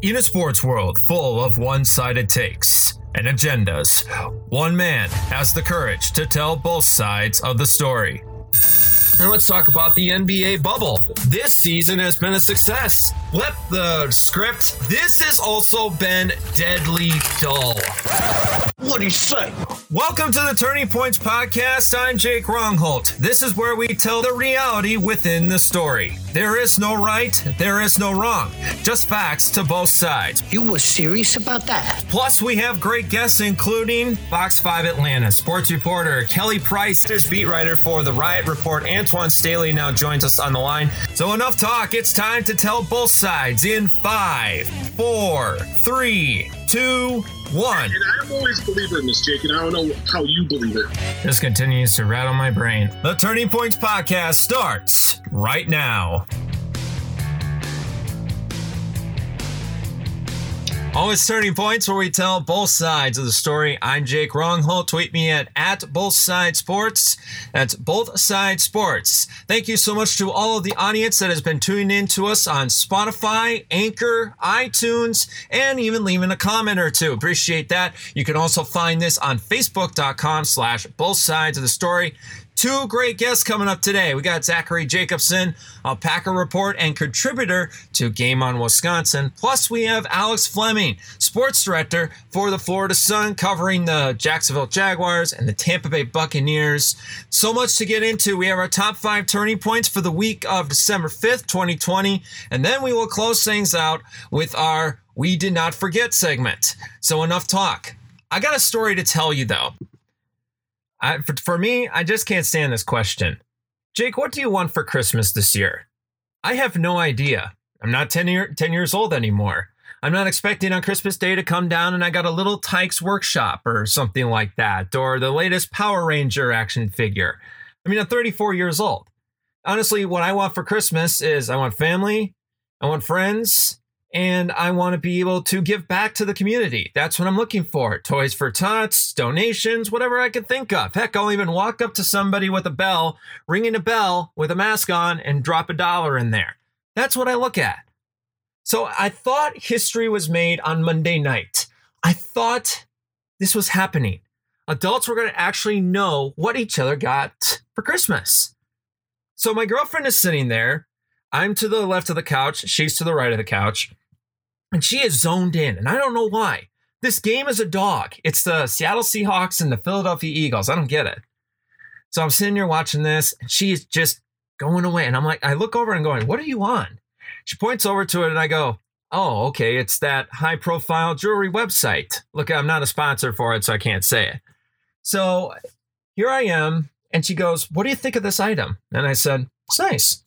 In a sports world full of one sided takes and agendas, one man has the courage to tell both sides of the story. And let's talk about the NBA bubble. This season has been a success. Flip the script. This has also been deadly dull. What do you say? Welcome to the Turning Points Podcast. I'm Jake Rongholt. This is where we tell the reality within the story. There is no right, there is no wrong, just facts to both sides. You were serious about that? Plus, we have great guests, including Fox 5 Atlanta sports reporter Kelly Price, beat writer for the Riot Report. Antoine Staley now joins us on the line. So, enough talk. It's time to tell both sides in five, four, three, two, one. And I'm always a believer in this, Jake, and I don't know how you believe it. This continues to rattle my brain. The Turning Points podcast starts right now. Always Turning Points, where we tell both sides of the story. I'm Jake Rongholt. Tweet me at, at Both Side Sports. That's Both Side Sports. Thank you so much to all of the audience that has been tuning in to us on Spotify, Anchor, iTunes, and even leaving a comment or two. Appreciate that. You can also find this on Facebook.com slash Both Sides of the Story. Two great guests coming up today. We got Zachary Jacobson, a Packer report and contributor to Game on Wisconsin. Plus, we have Alex Fleming, sports director for the Florida Sun, covering the Jacksonville Jaguars and the Tampa Bay Buccaneers. So much to get into. We have our top five turning points for the week of December 5th, 2020. And then we will close things out with our We Did Not Forget segment. So, enough talk. I got a story to tell you, though. I, for, for me, I just can't stand this question. Jake, what do you want for Christmas this year? I have no idea. I'm not 10, year, 10 years old anymore. I'm not expecting on Christmas Day to come down and I got a little Tikes workshop or something like that, or the latest Power Ranger action figure. I mean, I'm 34 years old. Honestly, what I want for Christmas is I want family, I want friends, and I want to be able to give back to the community. That's what I'm looking for. Toys for Tots, donations, whatever I can think of. Heck, I'll even walk up to somebody with a bell, ringing a bell with a mask on, and drop a dollar in there. That's what I look at. So I thought history was made on Monday night. I thought this was happening. Adults were going to actually know what each other got for Christmas. So my girlfriend is sitting there. I'm to the left of the couch. She's to the right of the couch and she is zoned in, and I don't know why. This game is a dog. It's the Seattle Seahawks and the Philadelphia Eagles. I don't get it. So I'm sitting here watching this, and she is just going away. And I'm like, I look over and going, What are you on? She points over to it, and I go, Oh, okay. It's that high profile jewelry website. Look, I'm not a sponsor for it, so I can't say it. So here I am. And she goes, What do you think of this item? And I said, It's nice.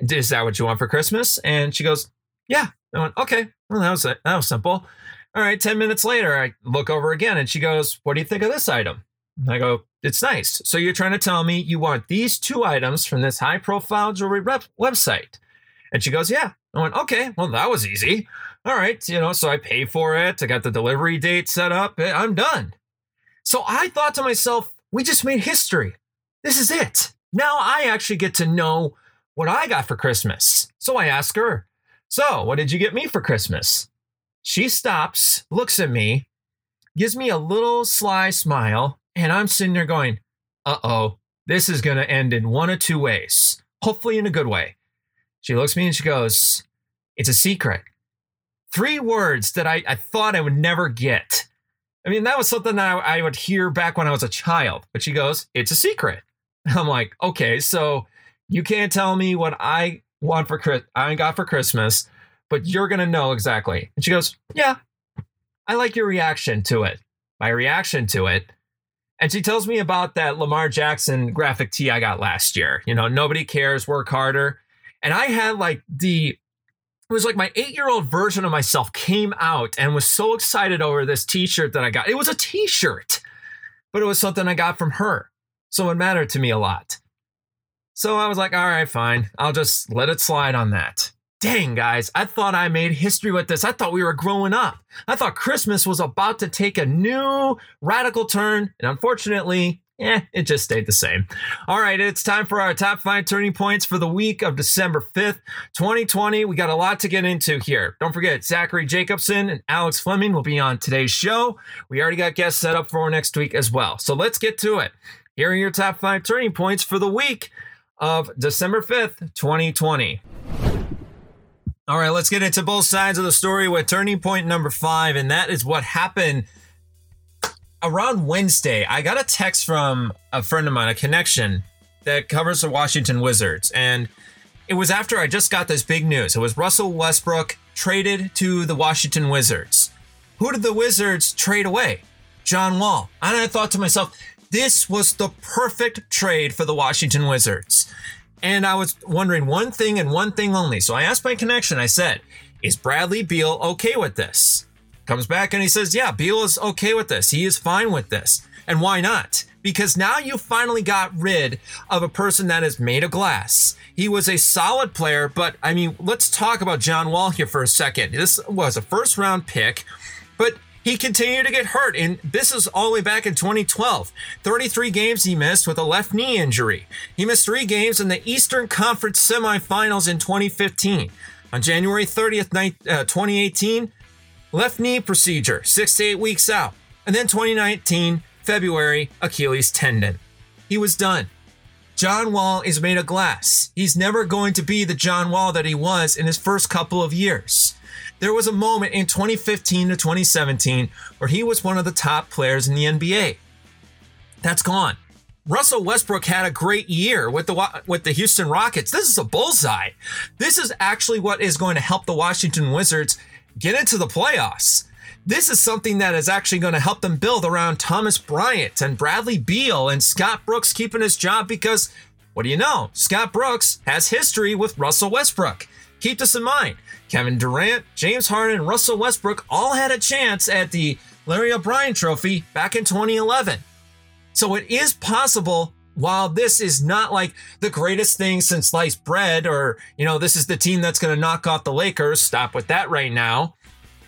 Is that what you want for Christmas? And she goes, Yeah. I went, okay, well, that was. That was simple. All right, 10 minutes later, I look over again and she goes, What do you think of this item? I go, It's nice. So you're trying to tell me you want these two items from this high profile jewelry rep- website? And she goes, Yeah. I went, Okay, well, that was easy. All right, you know, so I pay for it. I got the delivery date set up. Eh, I'm done. So I thought to myself, We just made history. This is it. Now I actually get to know what I got for Christmas. So I ask her, so, what did you get me for Christmas? She stops, looks at me, gives me a little sly smile, and I'm sitting there going, uh oh, this is going to end in one of two ways, hopefully in a good way. She looks at me and she goes, It's a secret. Three words that I, I thought I would never get. I mean, that was something that I, I would hear back when I was a child, but she goes, It's a secret. I'm like, Okay, so you can't tell me what I want for Chris I got for Christmas, but you're gonna know exactly. And she goes, Yeah, I like your reaction to it. My reaction to it. And she tells me about that Lamar Jackson graphic tee I got last year. You know, nobody cares, work harder. And I had like the it was like my eight year old version of myself came out and was so excited over this t shirt that I got. It was a t shirt, but it was something I got from her. So it mattered to me a lot. So I was like, all right, fine. I'll just let it slide on that. Dang, guys, I thought I made history with this. I thought we were growing up. I thought Christmas was about to take a new radical turn. And unfortunately, eh, it just stayed the same. All right, it's time for our top five turning points for the week of December 5th, 2020. We got a lot to get into here. Don't forget, Zachary Jacobson and Alex Fleming will be on today's show. We already got guests set up for next week as well. So let's get to it. Here are your top five turning points for the week of December 5th, 2020. All right, let's get into both sides of the story with turning point number five, and that is what happened around Wednesday. I got a text from a friend of mine, a connection that covers the Washington Wizards, and it was after I just got this big news. It was Russell Westbrook traded to the Washington Wizards. Who did the Wizards trade away? John Wall. And I thought to myself, this was the perfect trade for the Washington Wizards. And I was wondering one thing and one thing only. So I asked my connection, I said, Is Bradley Beal okay with this? Comes back and he says, Yeah, Beal is okay with this. He is fine with this. And why not? Because now you finally got rid of a person that is made of glass. He was a solid player, but I mean, let's talk about John Wall here for a second. This was a first round pick, but he continued to get hurt. And this is all the way back in 2012. 33 games he missed with a left knee injury. He missed three games in the Eastern Conference semifinals in 2015. On January 30th, 2018, uh, left knee procedure, six to eight weeks out. And then 2019, February, Achilles tendon. He was done. John Wall is made of glass. He's never going to be the John Wall that he was in his first couple of years. There was a moment in 2015 to 2017 where he was one of the top players in the NBA. That's gone. Russell Westbrook had a great year with the with the Houston Rockets. This is a bullseye. This is actually what is going to help the Washington Wizards get into the playoffs. This is something that is actually going to help them build around Thomas Bryant and Bradley Beal and Scott Brooks keeping his job because what do you know? Scott Brooks has history with Russell Westbrook. Keep this in mind. Kevin Durant, James Harden, and Russell Westbrook all had a chance at the Larry O'Brien Trophy back in 2011. So it is possible. While this is not like the greatest thing since sliced bread, or, you know, this is the team that's going to knock off the Lakers, stop with that right now.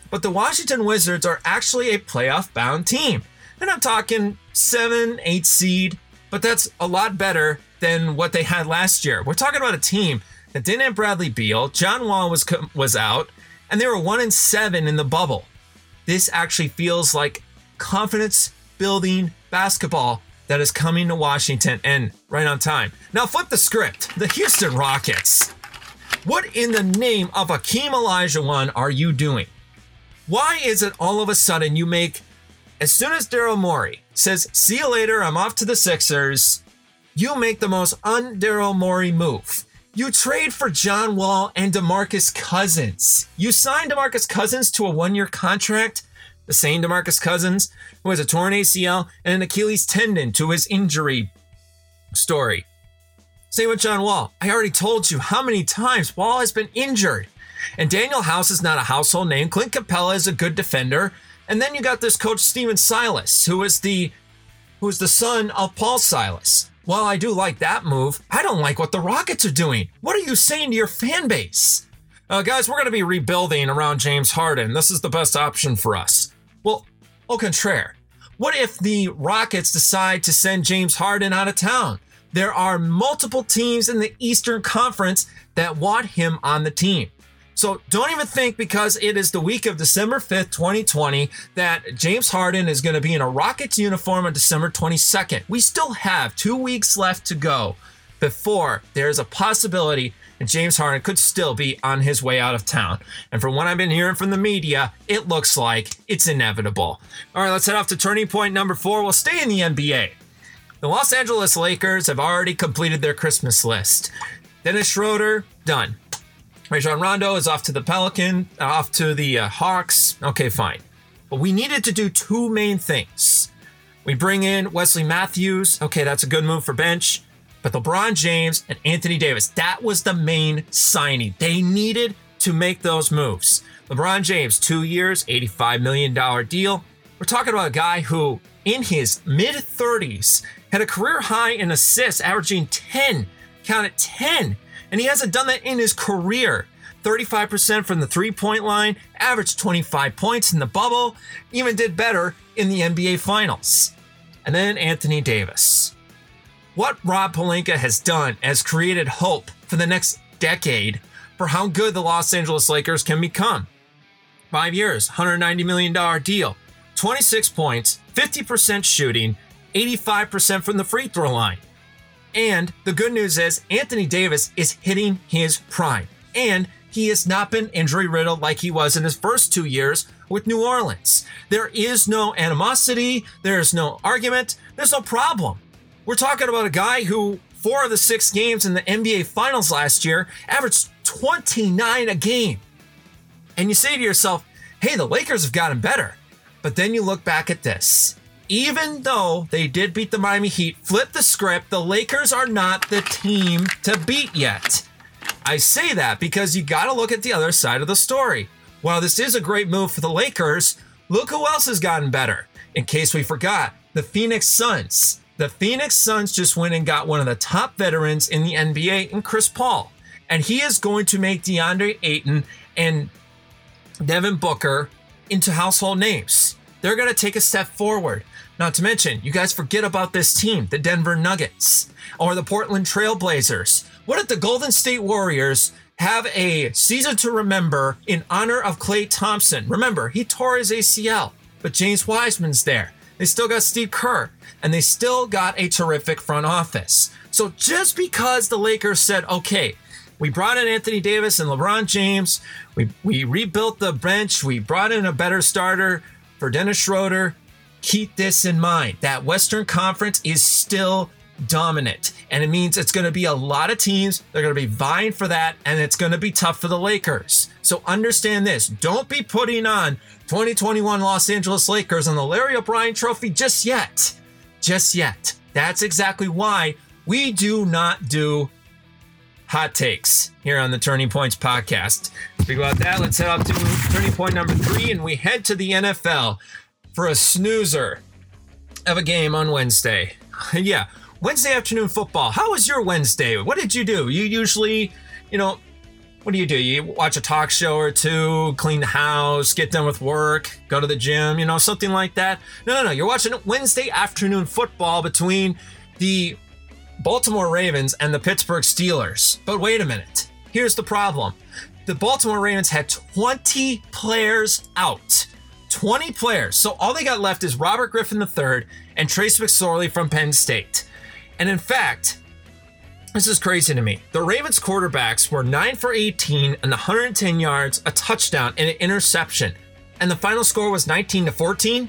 But the Washington Wizards are actually a playoff bound team. And I'm talking seven, eight seed, but that's a lot better than what they had last year. We're talking about a team that didn't have Bradley Beal. John Wall was was out, and they were one and seven in the bubble. This actually feels like confidence building basketball that is coming to Washington and right on time. Now flip the script. The Houston Rockets. What in the name of Akeem Olajuwon are you doing? Why is it all of a sudden you make, as soon as Daryl Morey says, see you later, I'm off to the Sixers, you make the most un-Daryl Morey move. You trade for John Wall and DeMarcus Cousins. You sign DeMarcus Cousins to a one year contract, the same DeMarcus Cousins who has a torn ACL and an Achilles tendon to his injury story. Same with John Wall. I already told you how many times Wall has been injured. And Danuel House is not a household name. Clint Capela is a good defender. And then you got this coach Stephen Silas, who is the who is the son of Paul Silas. While I do like that move, I don't like what the Rockets are doing. What are you saying to your fan base? Uh, guys, we're going to be rebuilding around James Harden. This is the best option for us. Well, au contraire, what if the Rockets decide to send James Harden out of town? There are multiple teams in the Eastern Conference that want him on the team. So don't even think because it is the week of December 5th, 2020, that James Harden is going to be in a Rockets uniform on December 22nd. We still have two weeks left to go before there's a possibility that James Harden could still be on his way out of town. And from what I've been hearing from the media, it looks like it's inevitable. All right, let's head off to turning point number four. We'll stay in the NBA. The Los Angeles Lakers have already completed their Christmas list. Dennis Schroeder, done. Rajon Rondo is off to the Pelican, uh, off to the uh, Hawks. Okay, fine. But we needed to do two main things. We bring in Wesley Matthews. Okay, that's a good move for bench. But LeBron James and Anthony Davis, that was the main signing. They needed to make those moves. LeBron James, two years, $85 million deal. We're talking about a guy who, in his mid 30s, had a career high in assists, averaging 10. Count it 10 and he hasn't done that in his career. 35% from the three point line, averaged 25 points in the bubble, even did better in the NBA Finals. and then Anthony Davis. What Rob Pelinka has done has created hope for the next decade for how good the Los Angeles Lakers can become. Five years, $190 million deal, 26 points, 50% shooting, 85% from the free throw line. And the good news is Anthony Davis is hitting his prime. And he has not been injury riddled like he was in his first two years with New Orleans. There is no animosity, there's no argument, there's no problem. We're talking about a guy who, four of the six games in the NBA Finals last year, averaged 29 a game. And you say to yourself, hey, the Lakers have gotten better. But then you look back at this. Even though they did beat the Miami Heat, flip the script, the Lakers are not the team to beat yet. I say that because you got to look at the other side of the story. While this is a great move for the Lakers, look who else has gotten better. In case we forgot, the Phoenix Suns. The Phoenix Suns just went and got one of the top veterans in the NBA in Chris Paul. And he is going to make DeAndre Ayton and Devin Booker into household names. They're going to take a step forward. Not to mention, you guys forget about this team, the Denver Nuggets or the Portland Trailblazers. What if the Golden State Warriors have a season to remember in honor of Klay Thompson? Remember, he tore his ACL, but James Wiseman's there. They still got Steve Kerr, and they still got a terrific front office. So just because the Lakers said, okay, we brought in Anthony Davis and LeBron James, we, we rebuilt the bench, we brought in a better starter for Dennis Schroeder, keep this in mind. That Western Conference is still dominant. And it means it's going to be a lot of teams. They're going to be vying for that, and it's going to be tough for the Lakers. So understand this. Don't be putting on 2021 Los Angeles Lakers on the Larry O'Brien trophy just yet. Just yet. That's exactly why we do not do hot takes here on the Turning Points podcast. Speak about that. Let's head up to turning point number three, and we head to the NFL for a snoozer of a game on Wednesday. yeah, Wednesday afternoon football. How was your Wednesday? What did you do? You usually, you know, what do you do? You watch a talk show or two, clean the house, get done with work, go to the gym, you know, something like that. No, no, no. You're watching Wednesday afternoon football between the Baltimore Ravens and the Pittsburgh Steelers. But wait a minute. Here's the problem the Baltimore Ravens had 20 players out. 20 players. So all they got left is Robert Griffin III and Trace McSorley from Penn State. And in fact, this is crazy to me. The Ravens quarterbacks were 9 for 18 and 110 yards, a touchdown, and an interception. And the final score was 19 to 14.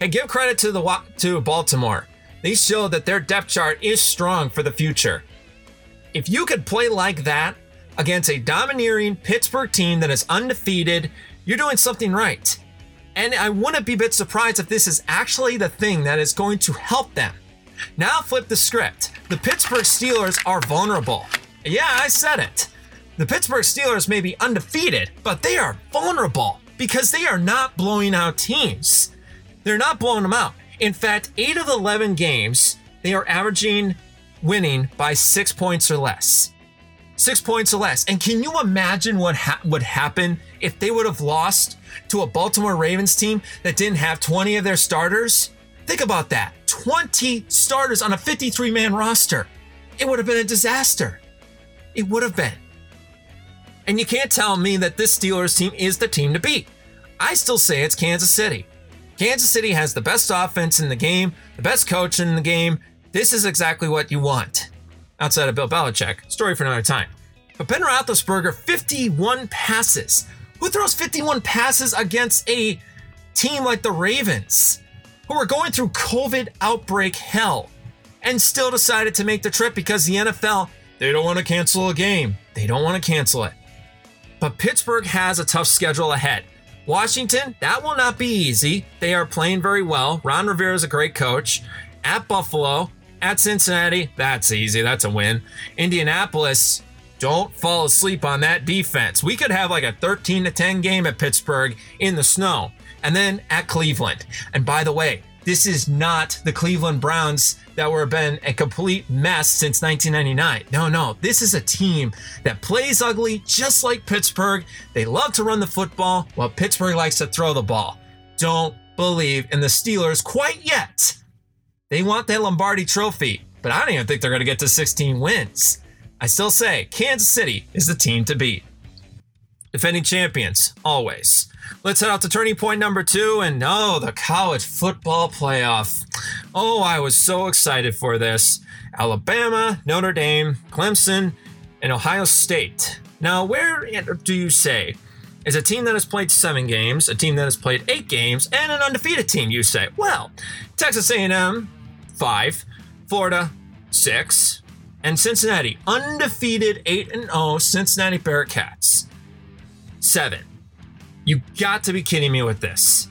And give credit to the to Baltimore. They showed that their depth chart is strong for the future. If you could play like that against a domineering Pittsburgh team that is undefeated, you're doing something right. And I wouldn't be a bit surprised if this is actually the thing that is going to help them. Now flip the script. The Pittsburgh Steelers are vulnerable. Yeah, I said it. The Pittsburgh Steelers may be undefeated, but they are vulnerable because they are not blowing out teams. They're not blowing them out. In fact, 8 of the 11 games, they are averaging winning by 6 points or less. 6 points or less. And can you imagine what ha- would happen if they would have lost to a Baltimore Ravens team that didn't have 20 of their starters? Think about that 20 starters on a 53 man roster. It would have been a disaster. It would have been. And you can't tell me that this Steelers team is the team to beat. I still say it's Kansas City. Kansas City has the best offense in the game, the best coach in the game. This is exactly what you want. Outside of Bill Belichick, story for another time. But Ben Roethlisberger, 51 passes, who throws 51 passes against a team like the Ravens, who are going through COVID outbreak hell and still decided to make the trip because the NFL, they don't want to cancel a game. They don't want to cancel it. But Pittsburgh has a tough schedule ahead. Washington, that will not be easy. They are playing very well. Ron Rivera is a great coach. At Buffalo, at Cincinnati, that's easy. That's a win. Indianapolis, don't fall asleep on that defense. We could have like a 13 to 10 game at Pittsburgh in the snow. And then at Cleveland. And by the way, this is not the Cleveland Browns that were been a complete mess since 1999. No, no, this is a team that plays ugly just like Pittsburgh. They love to run the football while Pittsburgh likes to throw the ball. Don't believe in the Steelers quite yet. They want that Lombardi trophy, but I don't even think they're going to get to 16 wins. I still say Kansas City is the team to beat. Defending champions, always. Let's head out to turning point number two, and oh, the college football playoff. Oh, I was so excited for this. Alabama, Notre Dame, Clemson, and Ohio State. Now, where do you say is a team that has played seven games, a team that has played eight games, and an undefeated team? You say, well, Texas A&M, five, Florida, six, and Cincinnati, undefeated 8 and 0 Cincinnati Bearcats. 7. You got to be kidding me with this.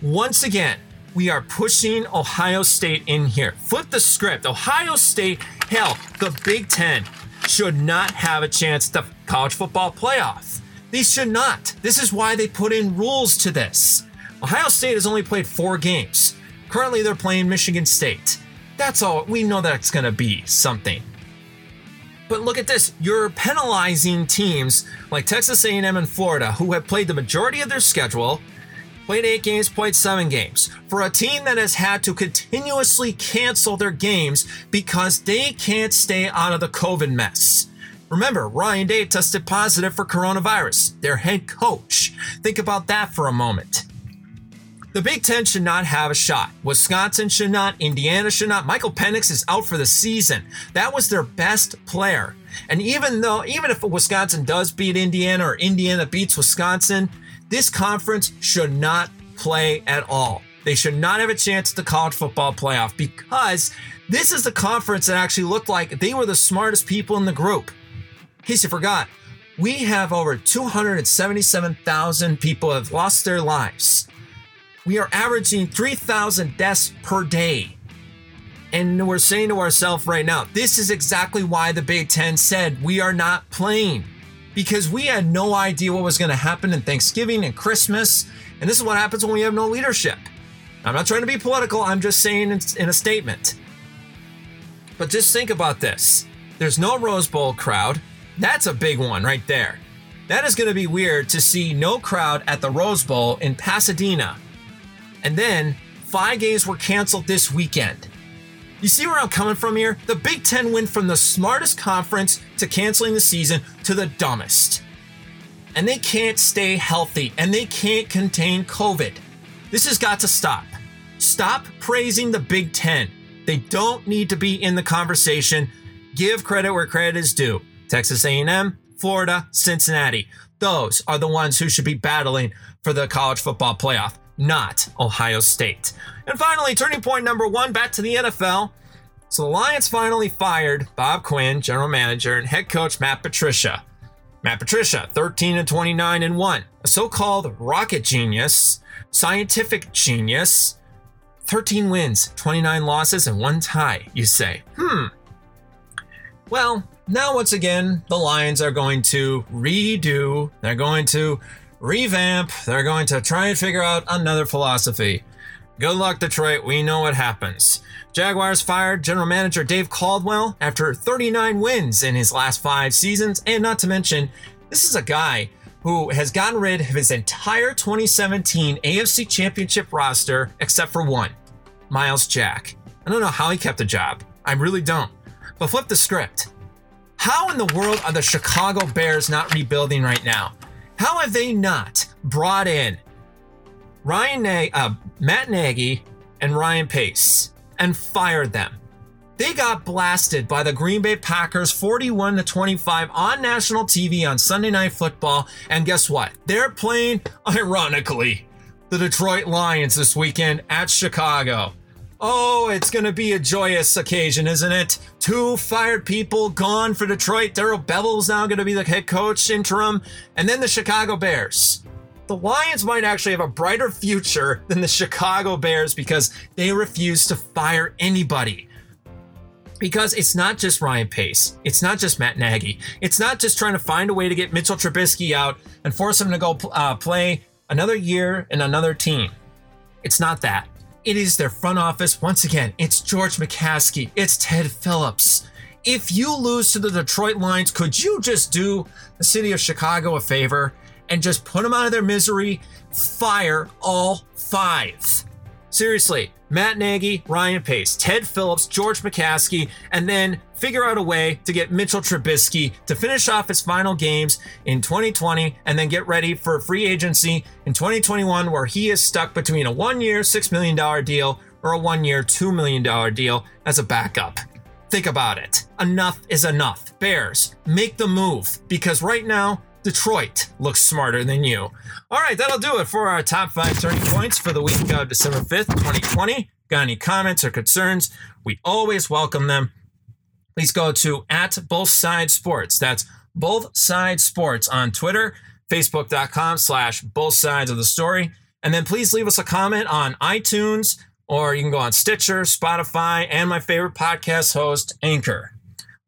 Once again, we are pushing Ohio State in here. Flip the script. Ohio State, hell, the Big 10 should not have a chance to college football playoff. These should not. This is why they put in rules to this. Ohio State has only played 4 games. Currently they're playing Michigan State. That's all. We know that's going to be something. But look at this. You're penalizing teams like Texas A&M and Florida who have played the majority of their schedule, played 8 games, played 7 games, for a team that has had to continuously cancel their games because they can't stay out of the COVID mess. Remember, Ryan Day tested positive for coronavirus, their head coach. Think about that for a moment. The Big Ten should not have a shot. Wisconsin should not. Indiana should not. Michael Penix is out for the season. That was their best player. And even though, even if Wisconsin does beat Indiana or Indiana beats Wisconsin, this conference should not play at all. They should not have a chance at the college football playoff because this is the conference that actually looked like they were the smartest people in the group. In case you forgot, we have over 277,000 people have lost their lives we are averaging 3,000 deaths per day. And we're saying to ourselves right now, this is exactly why the Big Ten said we are not playing. Because we had no idea what was going to happen in Thanksgiving and Christmas. And this is what happens when we have no leadership. I'm not trying to be political, I'm just saying in a statement. But just think about this there's no Rose Bowl crowd. That's a big one right there. That is going to be weird to see no crowd at the Rose Bowl in Pasadena and then five games were canceled this weekend. You see where I'm coming from here? The Big Ten went from the smartest conference to canceling the season to the dumbest. And they can't stay healthy and they can't contain COVID. This has got to stop. Stop praising the Big Ten. They don't need to be in the conversation. Give credit where credit is due. Texas A&M, Florida, Cincinnati. Those are the ones who should be battling for the college football playoff not Ohio State. And finally, turning point number one back to the NFL. So the Lions finally fired Bob Quinn, general manager, and head coach Matt Patricia. Matt Patricia, 13 and 29 and 1, a so called rocket genius, scientific genius, 13 wins, 29 losses, and one tie, you say. Hmm. Well, now once again, the Lions are going to redo, they're going to revamp. They're going to try and figure out another philosophy. Good luck, Detroit. We know what happens. Jaguars fired general manager Dave Caldwell after 39 wins in his last five seasons, and not to mention, this is a guy who has gotten rid of his entire 2017 AFC Championship roster except for one Myles Jack. I don't know how he kept the job. I really don't. But flip the script. How in the world are the Chicago Bears not rebuilding right now? How have they not brought in Ryan Nag- uh, Matt Nagy and Ryan Pace and fired them? They got blasted by the Green Bay Packers 41 to 25 on national TV on Sunday Night Football. And guess what? They're playing, ironically, the Detroit Lions this weekend at Chicago. Oh, it's going to be a joyous occasion, isn't it? Two fired people gone for Detroit. Darrell Bevell's now going to be the head coach interim. And then the Chicago Bears. The Lions might actually have a brighter future than the Chicago Bears because they refuse to fire anybody. Because it's not just Ryan Pace, it's not just Matt Nagy, it's not just trying to find a way to get Mitchell Trubisky out and force him to go uh, play another year in another team. It's not that. It is their front office. Once again, it's George McCaskey, it's Ted Phillips. If you lose to the Detroit Lions, could you just do the city of Chicago a favor and just put them out of their misery? Fire all five. Seriously, Matt Nagy, Ryan Pace, Ted Phillips, George McCaskey, and then figure out a way to get Mitchell Trubisky to finish off his final games in 2020 and then get ready for free agency in 2021 where he is stuck between a one year, $6 million deal or a one year, $2 million deal as a backup. Think about it. Enough is enough. Bears, make the move because right now, Detroit looks smarter than you. All right, that'll do it for our top five turning points for the week of December 5th, 2020. Got any comments or concerns? We always welcome them. Please go to at both sides sports. That's both sides sports on Twitter, facebook.com slash both sides of the story. And then please leave us a comment on iTunes or you can go on Stitcher, Spotify, and my favorite podcast host, Anchor.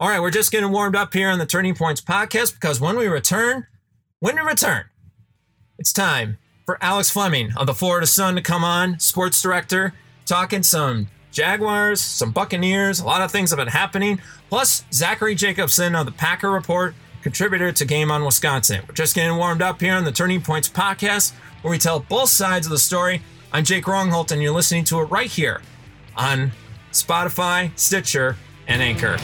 All right, we're just getting warmed up here on the Turning Points podcast because when we return, when we return, it's time for Alex Fleming of the Florida Sun to come on, sports director, talking some Jaguars, some Buccaneers, a lot of things have been happening. Plus, Zachary Jacobson of the Packer Report, contributor to Game on Wisconsin. We're just getting warmed up here on the Turning Points podcast, where we tell both sides of the story. I'm Jake Rongholt, and you're listening to it right here on Spotify, Stitcher, and Anchor.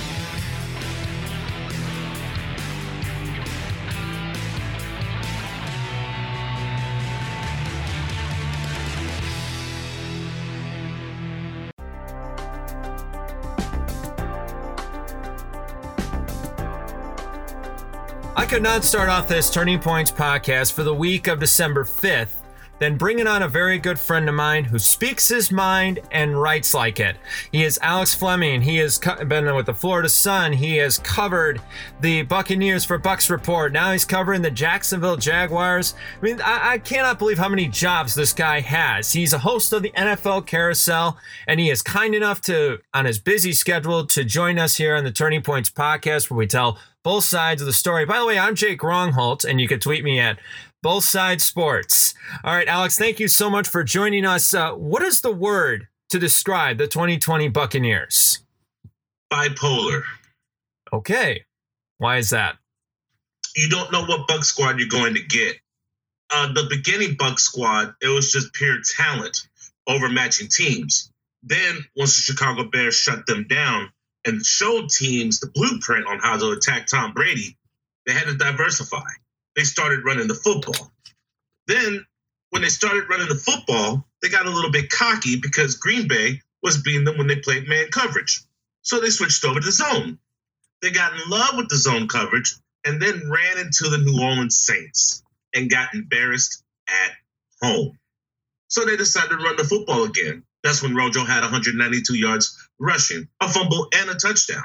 I could not start off this Turning Points podcast for the week of December 5th than bringing on a very good friend of mine who speaks his mind and writes like it. He is Alex Fleming. He has been with the Florida Sun. He has covered the Buccaneers for Bucs Report. Now he's covering the Jacksonville Jaguars. I mean, I, I cannot believe how many jobs this guy has. He's a host of the NFL Carousel, and he is kind enough to, on his busy schedule, to join us here on the Turning Points podcast where we tell both sides of the story. By the way, I'm Jake Rongholt, and you can tweet me at both sides sports. All right, Alex, thank you so much for joining us. Uh, what is the word to describe the 2020 Buccaneers? Bipolar. Okay. Why is that? You don't know what bug squad you're going to get. Uh, the beginning bug squad, it was just pure talent over matching teams. Then, once the Chicago Bears shut them down, and showed teams the blueprint on how to attack Tom Brady, they had to diversify. They started running the football. Then, when they started running the football, they got a little bit cocky because Green Bay was beating them when they played man coverage. So they switched over to zone. They got in love with the zone coverage and then ran into the New Orleans Saints and got embarrassed at home. So they decided to run the football again. That's when Rojo had 192 yards rushing, a fumble, and a touchdown.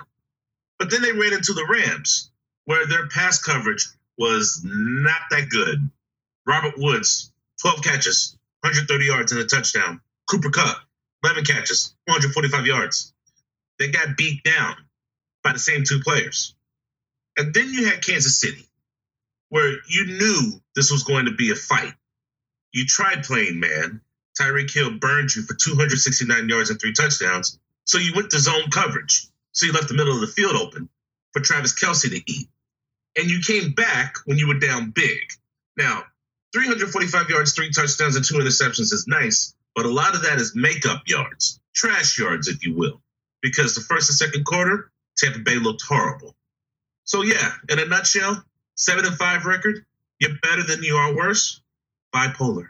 But then they ran into the Rams, where their pass coverage was not that good. Robert Woods, 12 catches, 130 yards, and a touchdown. Cooper Kupp, 11 catches, 145 yards. They got beat down by the same two players. And then you had Kansas City, where you knew this was going to be a fight. You tried playing man. Tyreek Hill burned you for 269 yards and three touchdowns. So you went to zone coverage. So you left the middle of the field open for Travis Kelce to eat. And you came back when you were down big. Now, 345 yards, three touchdowns, and two interceptions is nice, but a lot of that is makeup yards, trash yards, if you will, because the first and second quarter, Tampa Bay looked horrible. So, yeah, in a nutshell, seven and five record, you're better than you are worse. Bipolar.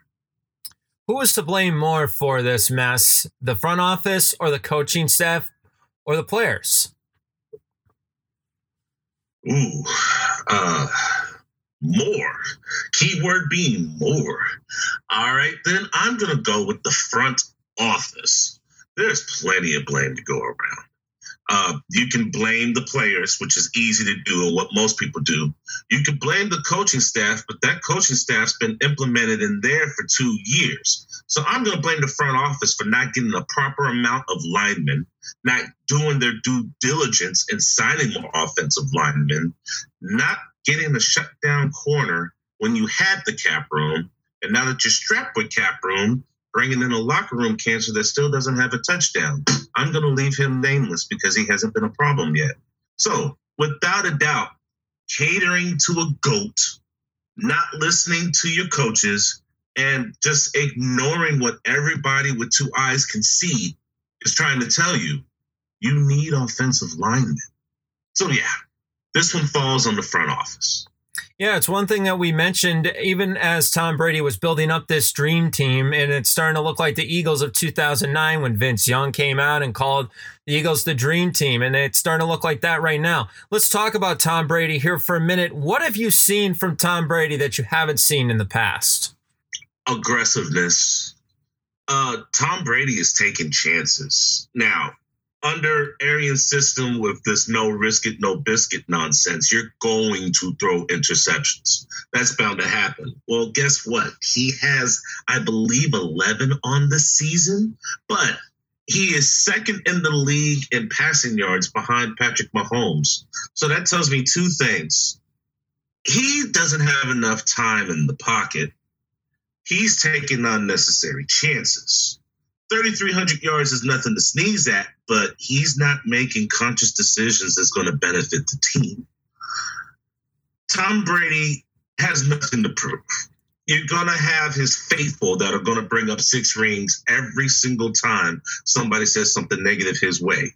Who is to blame more for this mess? The front office or the coaching staff or the players? Ooh, uh, more. Keyword being more. All right, then I'm going to go with the front office. There's plenty of blame to go around. Uh, you can blame the players, which is easy to do and what most people do. You can blame the coaching staff, but that coaching staff's been implemented in there for two years. So I'm going to blame the front office for not getting a proper amount of linemen, not doing their due diligence in signing more offensive linemen, not getting a shutdown corner when you had the cap room. And now that you're strapped with cap room, bringing in a locker room cancer that still doesn't have a touchdown. I'm going to leave him nameless because he hasn't been a problem yet. So, without a doubt, catering to a goat, not listening to your coaches, and just ignoring what everybody with two eyes can see is trying to tell you. You need offensive linemen. So yeah, this one falls on the front office. Yeah, it's one thing that we mentioned even as Tom Brady was building up this dream team, and it's starting to look like the Eagles of 2009 when Vince Young came out and called the Eagles the dream team, and it's starting to look like that right now. Let's talk about Tom Brady here for a minute. What have you seen from Tom Brady that you haven't seen in the past? Aggressiveness. Uh, Tom Brady is taking chances. Now, under Arians' system with this no risk it, no biscuit nonsense, you're going to throw interceptions. That's bound to happen. Well, guess what? He has, I believe, 11 on the season, but he is second in the league in passing yards behind Patrick Mahomes. So that tells me two things. He doesn't have enough time in the pocket. He's taking unnecessary chances 3,300 yards is nothing to sneeze at, but he's not making conscious decisions that's going to benefit the team. Tom Brady has nothing to prove. You're going to have his faithful that are going to bring up six rings every single time somebody says something negative his way.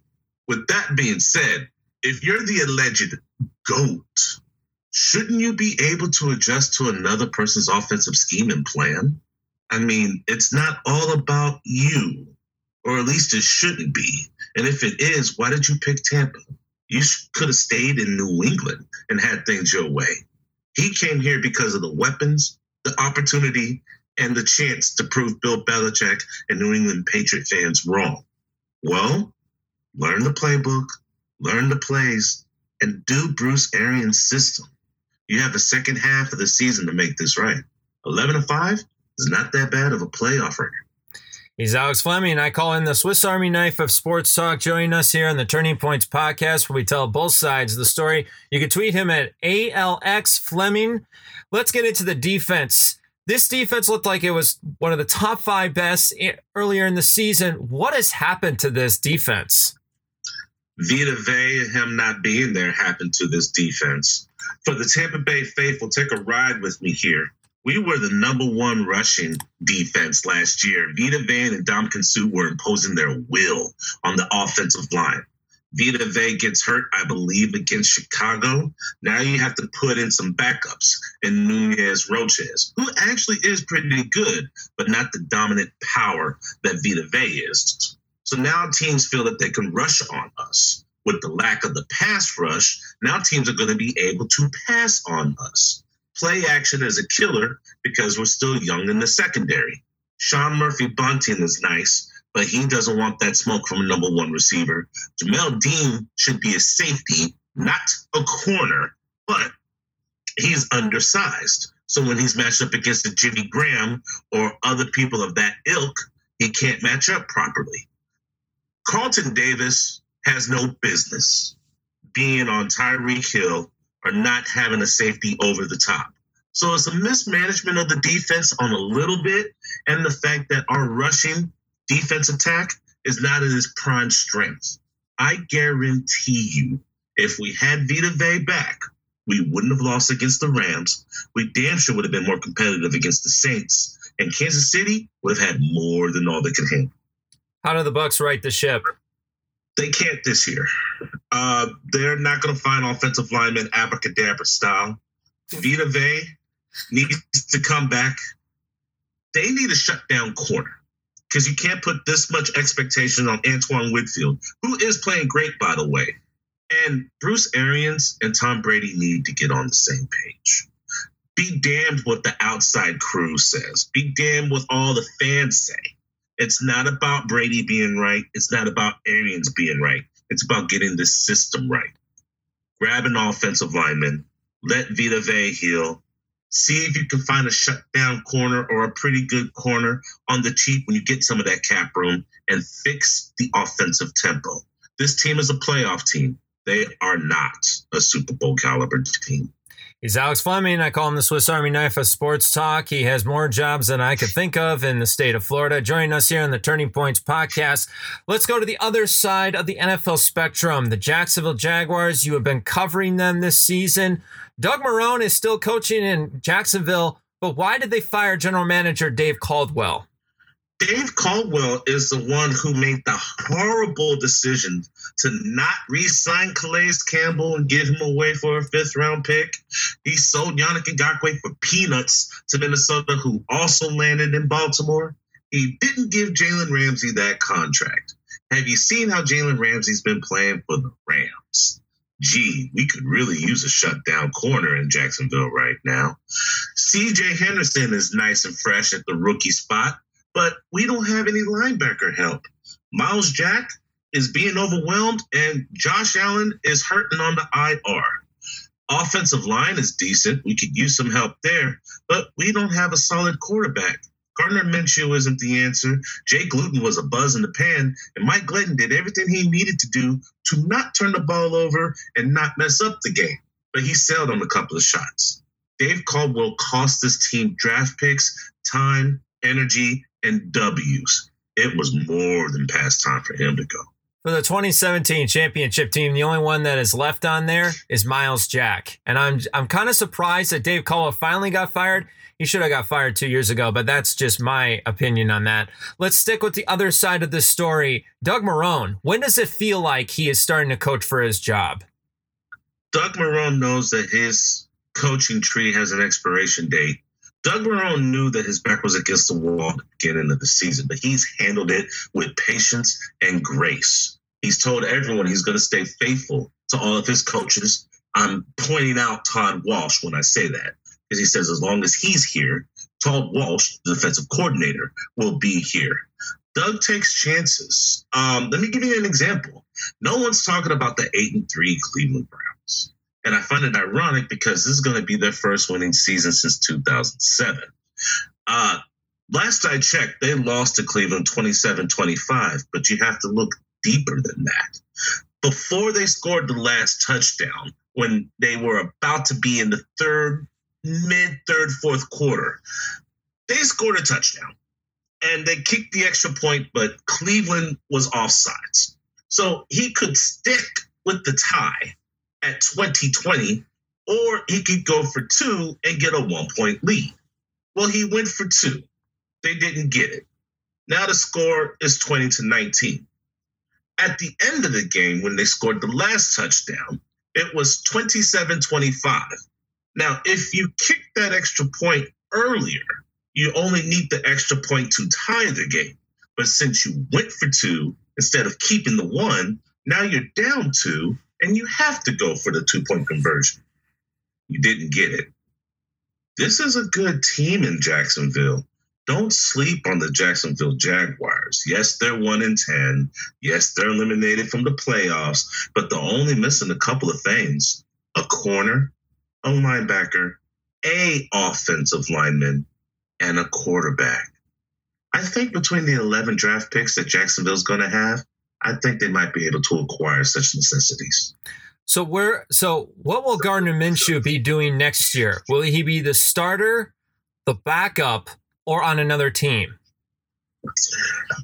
With that being said, if you're the alleged GOAT, shouldn't you be able to adjust to another person's offensive scheme and plan? I mean, it's not all about you, or at least it shouldn't be. And if it is, why did you pick Tampa? You could have stayed in New England and had things your way. He came here because of the weapons, the opportunity, and the chance to prove Bill Belichick and New England Patriot fans wrong. Well, learn the playbook, learn the plays, and do Bruce Arians' system. You have the second half of the season to make this right. 11 to 5? Is not that bad of a playoff record. He's Alex Fleming. and I call in the Swiss Army knife of sports talk. Joining us here on the Turning Points podcast, where we tell both sides of the story. You can tweet him at ALX Fleming. Let's get into the defense. This defense looked like it was one of the top five best earlier in the season. What has happened to this defense? Vita Vea and him not being there happened to this defense. For the Tampa Bay faithful, take a ride with me here we were the number one rushing defense last year. Vita Vea and Ndamukong Suh were imposing their will on the offensive line. Vita Vea gets hurt, I believe, against Chicago. Now you have to put in some backups in Nunez Roches, who actually is pretty good, but not the dominant power that Vita Vea is. So now teams feel that they can rush on us. With the lack of the pass rush, now teams are going to be able to pass on us play action as a killer because we're still young in the secondary. Sean Murphy Bunting is nice, but he doesn't want that smoke from a number one receiver. Jamel Dean should be a safety, not a corner, but he's undersized. So when he's matched up against a Jimmy Graham or other people of that ilk, he can't match up properly. Carlton Davis has no business being on Tyreek Hill are not having a safety over the top. So it's a mismanagement of the defense on a little bit, and the fact that our rushing defense attack is not at its prime strength. I guarantee you, if we had Vita Vea back, we wouldn't have lost against the Rams. We damn sure would have been more competitive against the Saints, and Kansas City would have had more than all they could handle. How do the Bucs right the ship? They can't this year. Uh, they're not going to find offensive linemen abracadabra style. Vita Vea needs to come back. They need a shutdown corner because you can't put this much expectation on Antoine Winfield, who is playing great, by the way. And Bruce Arians and Tom Brady need to get on the same page. Be damned what the outside crew says. Be damned what all the fans say. It's not about Brady being right. It's not about Arians being right. It's about getting this system right. Grab an offensive lineman, let Vita Vea heal. See if you can find a shutdown corner or a pretty good corner on the cheap when you get some of that cap room and fix the offensive tempo. This team is a playoff team. They are not a Super Bowl caliber team. He's Alex Fleming. I call him the Swiss Army knife of sports talk. He has more jobs than I could think of in the state of Florida. Joining us here on the Turning Points podcast. Let's go to the other side of the NFL spectrum. The Jacksonville Jaguars. You have been covering them this season. Doug Marrone is still coaching in Jacksonville. But why did they fire general manager Dave Caldwell? Dave Caldwell is the one who made the horrible decision to not re-sign Calais Campbell and give him away for a fifth round pick. He sold Yannick Ngakoue for peanuts to Minnesota, who also landed in Baltimore. He didn't give Jalen Ramsey that contract. Have you seen how Jalen Ramsey's been playing for the Rams? Gee, we could really use a shutdown corner in Jacksonville right now. CJ Henderson is nice and fresh at the rookie spot but we don't have any linebacker help. Myles Jack is being overwhelmed, and Josh Allen is hurting on the IR. Offensive line is decent. We could use some help there, but we don't have a solid quarterback. Gardner Minshew isn't the answer. Jake Luton was a buzz in the pan, and Mike Glennon did everything he needed to do to not turn the ball over and not mess up the game. But he sailed on a couple of shots. Dave Caldwell cost this team draft picks, time, energy, and W's. It was more than past time for him to go. For the 2017 championship team, the only one that is left on there is Myles Jack. And I'm I'm kind of surprised that Dave Caldwell finally got fired. He should have got fired two years ago, but that's just my opinion on that. Let's stick with the other side of the story. Doug Marrone, when does it feel like he is starting to coach for his job? Doug Marrone knows that his coaching tree has an expiration date Doug Marrone knew that his back was against the wall at the beginning of the season, but he's handled it with patience and grace. He's told everyone he's going to stay faithful to all of his coaches. I'm pointing out Todd Wash when I say that, because he says as long as he's here, Todd Wash, the defensive coordinator, will be here. Doug takes chances. Um, let me give you an example. No one's talking about the eight and three Cleveland Browns. And I find it ironic because this is going to be their first winning season since 2007. Uh, last I checked, they lost to Cleveland 27 25, but you have to look deeper than that. Before they scored the last touchdown, when they were about to be in the third, mid third, fourth quarter, they scored a touchdown and they kicked the extra point, but Cleveland was offsides. So he could stick with the tie at 2020, or he could go for two and get a one point lead. Well, he went for two. They didn't get it. Now the score is 20 to 19. At the end of the game, when they scored the last touchdown, it was 27 25. Now, if you kick that extra point earlier, you only need the extra point to tie the game. But since you went for two instead of keeping the one, now you're down two and you have to go for the two point conversion. You didn't get it. This is a good team in Jacksonville. Don't sleep on the Jacksonville Jaguars. Yes, they're one in 10. Yes, they're eliminated from the playoffs, but they're only missing a couple of things a corner, a linebacker, a offensive lineman, and a quarterback. I think between the 11 draft picks that Jacksonville's going to have, I think they might be able to acquire such necessities. So where so what will Gardner Minshew be doing next year? Will he be the starter, the backup, or on another team?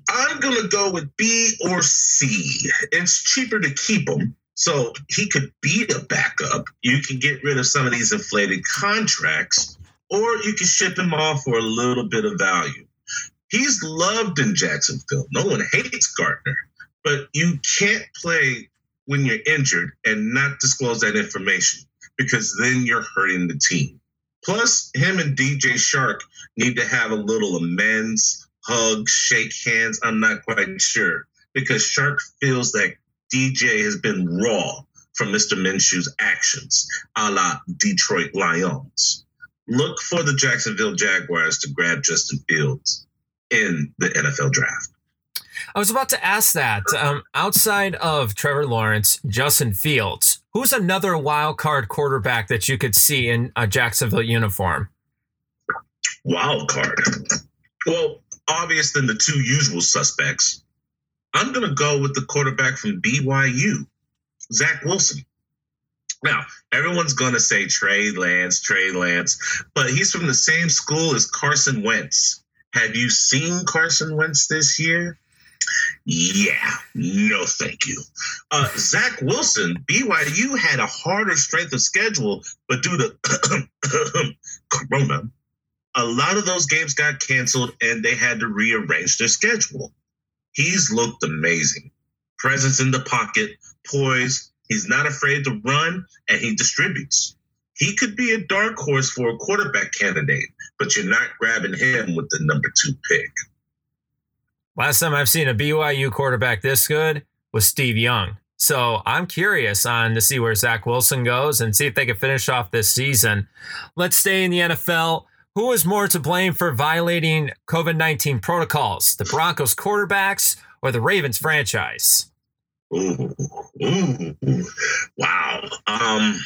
I'm gonna go with B or C. It's cheaper to keep him. So he could be the backup. You can get rid of some of these inflated contracts, or you can ship him off for a little bit of value. He's loved in Jacksonville. No one hates Gardner. But you can't play when you're injured and not disclose that information because then you're hurting the team. Plus, him and DJ Chark need to have a little amends, hug, shake hands. I'm not quite sure because Chark feels that DJ has been raw from Mr. Minshew's actions, a la Detroit Lions. Look for the Jacksonville Jaguars to grab Justin Fields in the NFL draft. I was about to ask that. Um, outside of Trevor Lawrence, Justin Fields, who's another wild card quarterback that you could see in a Jacksonville uniform? Wild card. Well, obvious than the two usual suspects. I'm going to go with the quarterback from BYU, Zach Wilson. Now, everyone's going to say Trey Lance, Trey Lance, but he's from the same school as Carson Wentz. Have you seen Carson Wentz this year? Yeah, no, thank you. Uh, Zach Wilson, BYU had a harder strength of schedule, but due to Corona, a lot of those games got canceled and they had to rearrange their schedule. He's looked amazing. Presence in the pocket, poise. He's not afraid to run and he distributes. He could be a dark horse for a quarterback candidate, but you're not grabbing him with the number two pick. Last time I've seen a BYU quarterback this good was Steve Young. So I'm curious on to see where Zach Wilson goes and see if they can finish off this season. Let's stay in the NFL. Who is more to blame for violating COVID 19 protocols, the Broncos quarterbacks or the Ravens franchise? Ooh, ooh, ooh. wow. Um,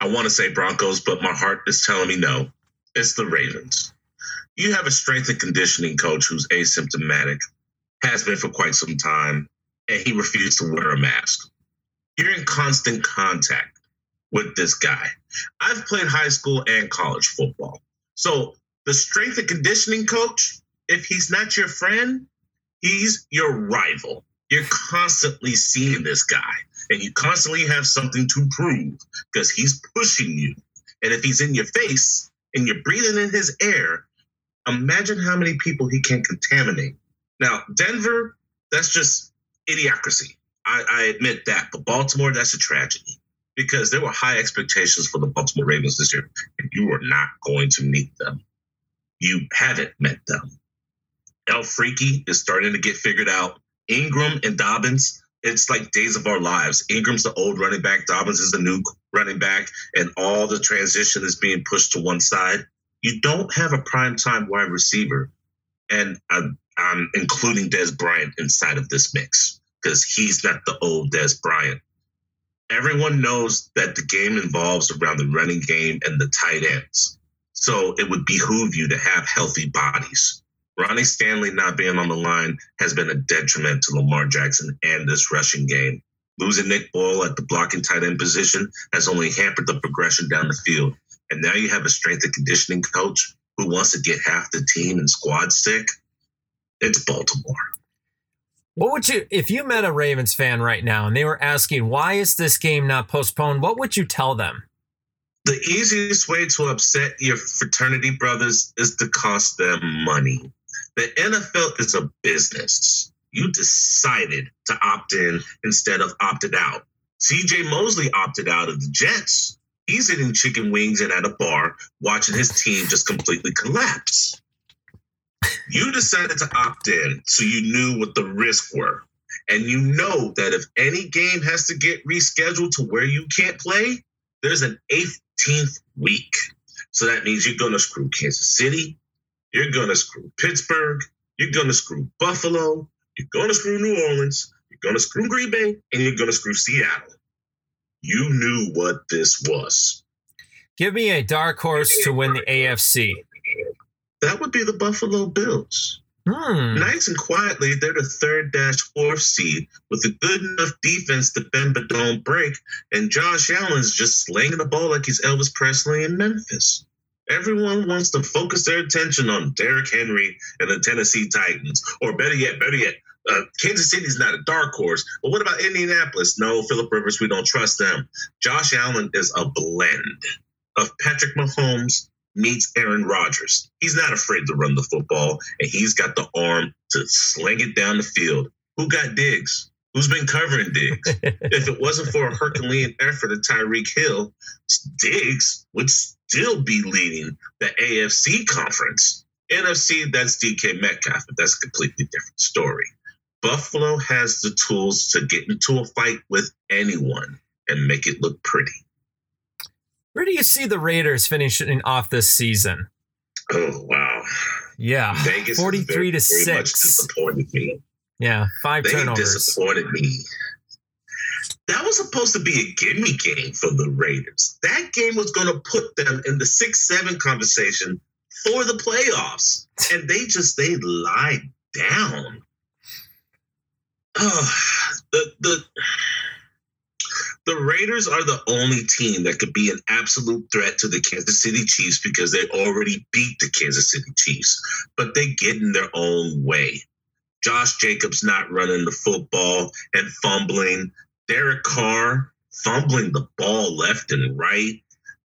I want to say Broncos, but my heart is telling me no. It's the Ravens. You have a strength and conditioning coach who's asymptomatic, has been for quite some time, and he refused to wear a mask. You're in constant contact with this guy. I've played high school and college football. So the strength and conditioning coach, if he's not your friend, he's your rival. You're constantly seeing this guy and you constantly have something to prove because he's pushing you. And if he's in your face and you're breathing in his air, imagine how many people he can contaminate. Now, Denver, that's just idiocracy. I, I admit that. But Baltimore, that's a tragedy because there were high expectations for the Baltimore Ravens this year, and you are not going to meet them. You haven't met them. El Freaky is starting to get figured out. Ingram and Dobbins, it's like days of our lives. Ingram's the old running back, Dobbins is the new running back, and all the transition is being pushed to one side. You don't have a prime time wide receiver, and I'm, I'm including Dez Bryant inside of this mix because he's not the old Dez Bryant. Everyone knows that the game involves around the running game and the tight ends. So it would behoove you to have healthy bodies. Ronnie Stanley not being on the line has been a detriment to Lamar Jackson and this rushing game. Losing Nick Boyle at the blocking tight end position has only hampered the progression down the field. And now you have a strength and conditioning coach who wants to get half the team and squad sick. It's Baltimore. What would you, if you met a Ravens fan right now and they were asking, why is this game not postponed? What would you tell them? The easiest way to upset your fraternity brothers is to cost them money. The NFL is a business. You decided to opt in instead of opted out. CJ Mosley opted out of the Jets. He's eating chicken wings and at a bar watching his team just completely collapse. You decided to opt in so you knew what the risks were. And you know that if any game has to get rescheduled to where you can't play, there's an 18th week. So that means you're going to screw Kansas City, you're going to screw Pittsburgh, you're going to screw Buffalo, you're going to screw New Orleans, you're going to screw Green Bay, and you're going to screw Seattle. You knew what this was. Give me a dark horse to win the AFC. That would be the Buffalo Bills. Hmm. Nice and quietly, they're the third dash fourth seed with a good enough defense to bend but don't break. And Josh Allen's just slinging the ball like he's Elvis Presley in Memphis. Everyone wants to focus their attention on Derrick Henry and the Tennessee Titans, or better yet, better yet, uh, Kansas is not a dark horse. But what about Indianapolis? No, Philip Rivers, we don't trust them. Josh Allen is a blend of Patrick Mahomes meets Aaron Rodgers. He's not afraid to run the football, and he's got the arm to sling it down the field. Who got Diggs? Who's been covering Diggs? if it wasn't for a Herculean effort of Tyreek Hill, Diggs would still be leading the AFC conference. NFC, that's DK Metcalf, but that's a completely different story. Buffalo has the tools to get into a fight with anyone and make it look pretty. Where do you see the Raiders finishing off this season? Oh wow! Yeah, Vegas forty-three very, to very six. disappointed me. Yeah, five They turnovers. disappointed me. That was supposed to be a gimme game for the Raiders. That game was going to put them in the six-seven conversation for the playoffs, and they just they lied down. The the the Raiders are the only team that could be an absolute threat to the Kansas City Chiefs because they already beat the Kansas City Chiefs, but they get in their own way. Josh Jacobs not running the football and fumbling. Derek Carr fumbling the ball left and right.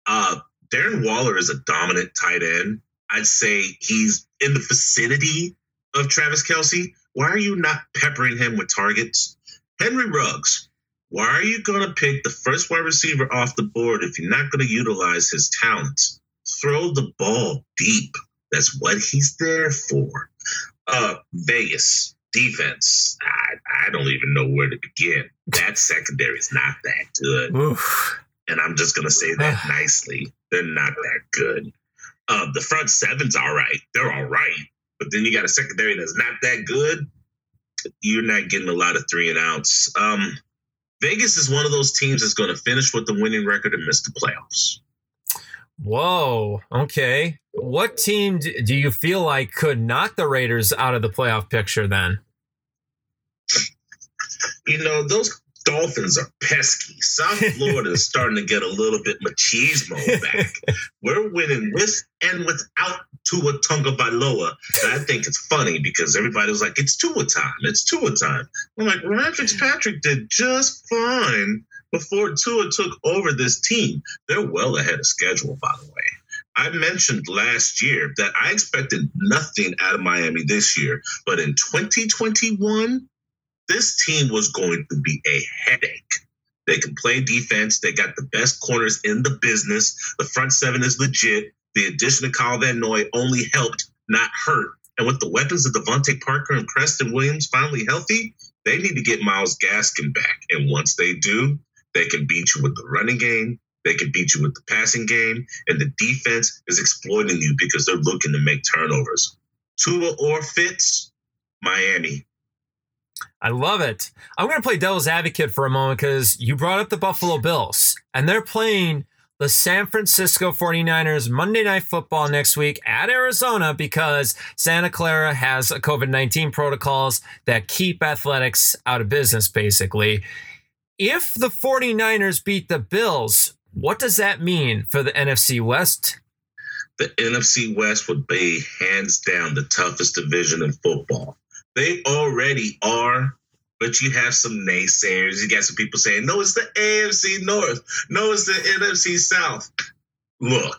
Uh, Darren Waller is a dominant tight end. I'd say he's in the vicinity of Travis Kelce. Why are you not peppering him with targets? Henry Ruggs, why are you going to pick the first wide receiver off the board if you're not going to utilize his talents? Throw the ball deep. That's what he's there for. Uh, Vegas defense. I, I don't even know where to begin. That secondary is not that good. Oof. And I'm just going to say that nicely. They're not that good. Uh, the front seven's all right. They're all right. But then you got a secondary that's not that good. You're not getting a lot of three and outs. Um, Vegas is one of those teams that's going to finish with the winning record and miss the playoffs. Whoa. Okay. What team do you feel like could knock the Raiders out of the playoff picture then? You know, those Dolphins are pesky. South Florida is starting to get a little bit machismo back. We're winning with and without Tua Tagovailoa. And I think it's funny because everybody was like, "It's Tua time. It's Tua time." I'm like, Ryan Fitzpatrick did just fine before Tua took over this team. They're well ahead of schedule, by the way. I mentioned last year that I expected nothing out of Miami this year, but in 2021 this team was going to be a headache. They can play defense. They got the best corners in the business. The front seven is legit. The addition of Kyle Van Noy only helped, not hurt. And with the weapons of DeVante Parker and Preston Williams finally healthy, they need to get Myles Gaskin back. And once they do, they can beat you with the running game. They can beat you with the passing game. And the defense is exploiting you because they're looking to make turnovers. Tua or Fitz, Miami. I love it. I'm going to play devil's advocate for a moment because you brought up the Buffalo Bills, and they're playing the San Francisco 49ers Monday Night Football next week at Arizona because Santa Clara has COVID 19 protocols that keep athletics out of business, basically. If the 49ers beat the Bills, what does that mean for the NFC West? The NFC West would be hands down the toughest division in football. They already are, but you have some naysayers. You got some people saying, no, it's the AFC North. No, it's the NFC South. Look,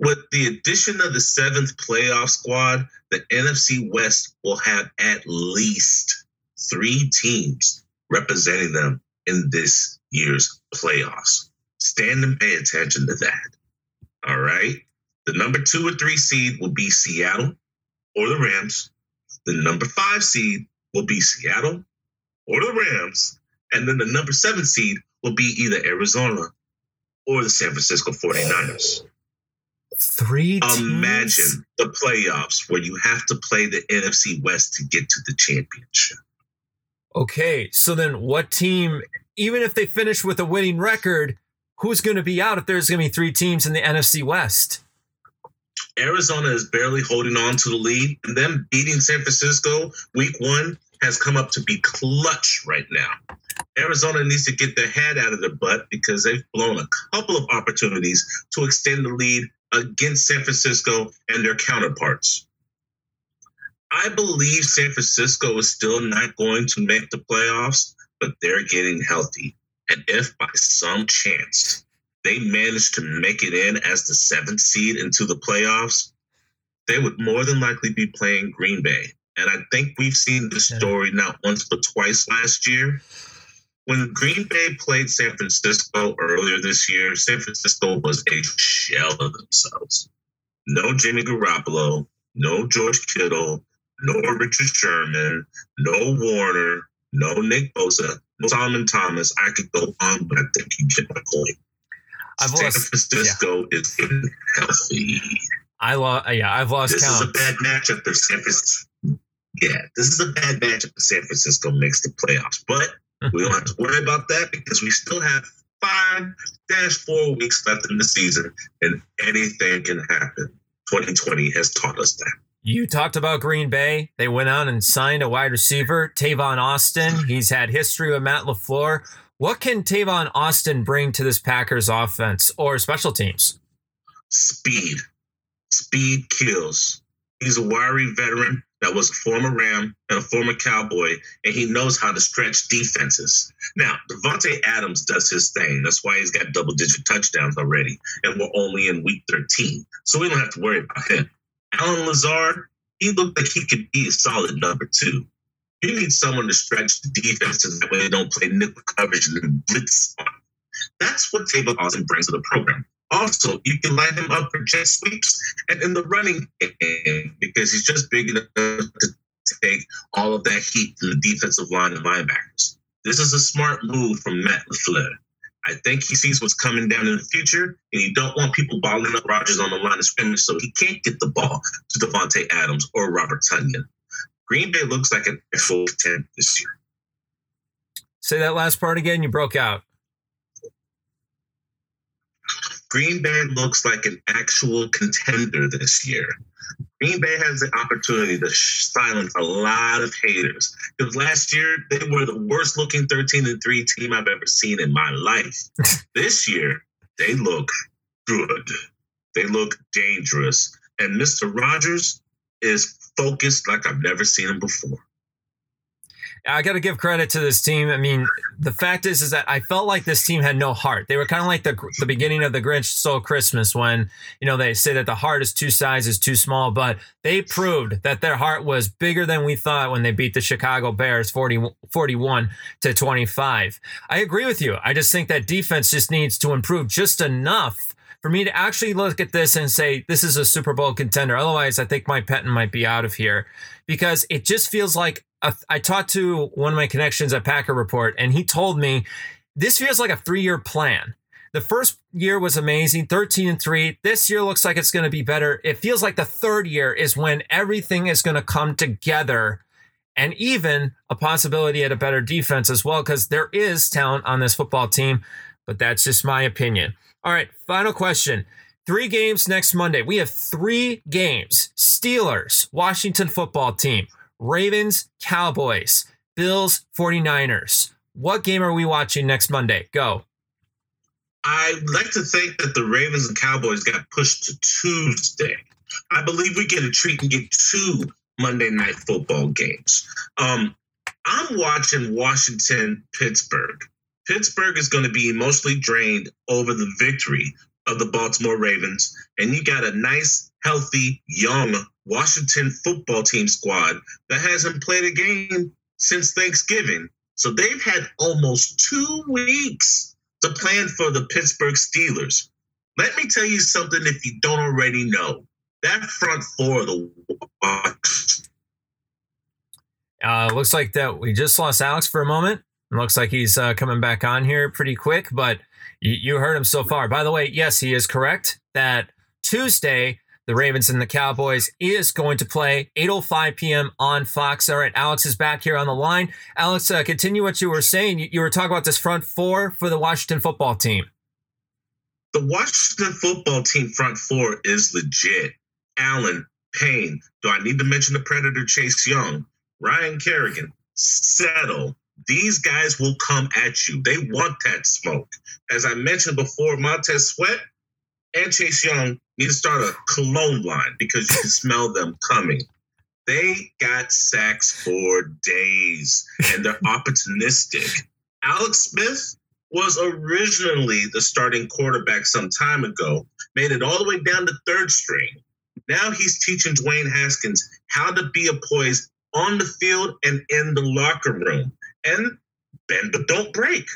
with the addition of the seventh playoff squad, the NFC West will have at least three teams representing them in this year's playoffs. Stand and pay attention to that. All right. The number two or three seed will be Seattle or the Rams. The number five seed will be Seattle or the Rams. And then the number seven seed will be either Arizona or the San Francisco 49ers. Three teams? Imagine the playoffs where you have to play the NFC West to get to the championship. Okay, so then what team, even if they finish with a winning record, who's going to be out if there's going to be three teams in the NFC West? Arizona is barely holding on to the lead, and them beating San Francisco week one has come up to be clutch right now. Arizona needs to get their head out of their butt because they've blown a couple of opportunities to extend the lead against San Francisco and their counterparts. I believe San Francisco is still not going to make the playoffs, but they're getting healthy. And if by some chance they managed to make it in as the seventh seed into the playoffs, they would more than likely be playing Green Bay. And I think we've seen this story not once but twice last year. When Green Bay played San Francisco earlier this year, San Francisco was a shell of themselves. No Jimmy Garoppolo, no George Kittle, no Richard Sherman, no Warner, no Nick Bosa, no Solomon Thomas. I could go on, but I think you get my point. I've San lost- Francisco is healthy. I lost. Uh, yeah, I've lost This count. is a bad matchup for San Francisco. Yeah, this is a bad matchup for San Francisco makes the playoffs. But we don't have to worry about that because we still have five dash four weeks left in the season and anything can happen. 2020 has taught us that. You talked about Green Bay. They went out and signed a wide receiver, Tavon Austin. He's had history with Matt LaFleur. What can Tavon Austin bring to this Packers offense or special teams? Speed. Speed kills. He's a wiry veteran. that was a former Ram and a former Cowboy, and he knows how to stretch defenses. Now, Davante Adams does his thing. That's why he's got double digit touchdowns already, and we're only in week 13. So we don't have to worry about him. Allen Lazard, he looked like he could be a solid number two. You need someone to stretch the defense so that way they don't play nickel coverage and blitz. on. That's what Tavon Austin brings to the program. Also, you can line him up for jet sweeps and in the running game because he's just big enough to take all of that heat from the defensive line and linebackers. This is a smart move from Matt LaFleur. I think he sees what's coming down in the future, and you don't want people balling up Rodgers on the line of scrimmage so he can't get the ball to Davante Adams or Robert Tonyan. Green Bay looks like a full 10 this year. Say that last part again. You broke out. Green Bay looks like an actual contender this year. Green Bay has the opportunity to silence a lot of haters because last year they were the worst looking 13 and 3 team I've ever seen in my life. this year, they look good. They look dangerous. And Mr. Rogers is focused like I've never seen him before. I got to give credit to this team. I mean, the fact is, is that I felt like this team had no heart. They were kind of like the the beginning of the Grinch Stole Christmas, when you know they say that the heart is two sizes too small, but they proved that their heart was bigger than we thought when they beat the Chicago Bears 40, 41 to 25. I agree with you. I just think that defense just needs to improve just enough for me to actually look at this and say this is a Super Bowl contender. Otherwise, I think Mike Pettine might be out of here because it just feels like a, I talked to one of my connections at Packer Report, and he told me this feels like a three year plan. The first year was amazing, 13 and 3. This year looks like it's going to be better. It feels like the third year is when everything is going to come together and even a possibility at a better defense as well, because there is talent on this football team, but that's just my opinion. All right, final question. Three games next Monday. We have three games Steelers, Washington football team, Ravens, Cowboys, Bills, 49ers. What game are we watching next Monday? Go. I'd like to think that the Ravens and Cowboys got pushed to Tuesday. I believe we get a treat and get two Monday night football games. Um, I'm watching Washington, Pittsburgh. Pittsburgh is going to be emotionally drained over the victory of the Baltimore Ravens, and you got a nice, healthy, young Washington football team squad that hasn't played a game since Thanksgiving. So they've had almost two weeks to plan for the Pittsburgh Steelers. Let me tell you something if you don't already know. That front four of the uh, looks like that we just lost Alex for a moment. It looks like he's uh, coming back on here pretty quick, but you, you heard him so far. By the way, yes, he is correct that Tuesday the Ravens and the Cowboys is going to play 8:05 p.m. on Fox. All right, Alex is back here on the line. Alex, uh, continue what you were saying. You, you were talking about this front four for the Washington football team. The Washington football team front four is legit. Allen, Payne. Do I need to mention the Predator Chase Young, Ryan Kerrigan, Settle, these guys will come at you. They want that smoke. As I mentioned before, Montez Sweat and Chase Young need to start a cologne line because you can smell them coming. They got sacks for days and they're opportunistic. Alex Smith was originally the starting quarterback some time ago, made it all the way down to third string. Now he's teaching Dwayne Haskins how to be a poise on the field and in the locker room and bend but don't break.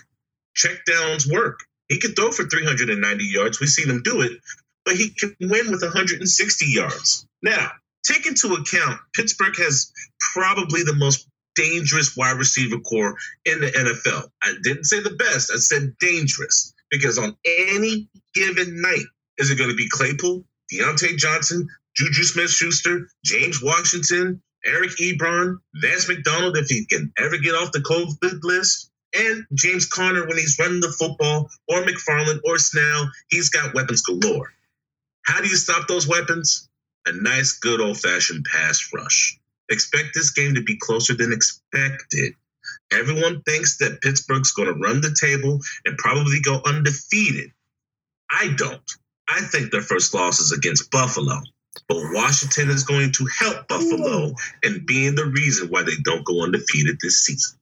Check downs work. He can throw for 390 yards. We've seen him do it, but he can win with 160 yards. Now, take into account Pittsburgh has probably the most dangerous wide receiver corps in the NFL. I didn't say the best, I said dangerous because on any given night, is it going to be Claypool, Diontae Johnson, Juju Smith Schuster, James Washington, Eric Ebron, Vance McDonald, if he can ever get off the COVID list, and James Conner when he's running the football, or McFarland or Snell, he's got weapons galore. How do you stop those weapons? A nice, good old fashioned pass rush. Expect this game to be closer than expected. Everyone thinks that Pittsburgh's going to run the table and probably go undefeated. I don't. I think their first loss is against Buffalo. But Washington is going to help Buffalo and being the reason why they don't go undefeated this season.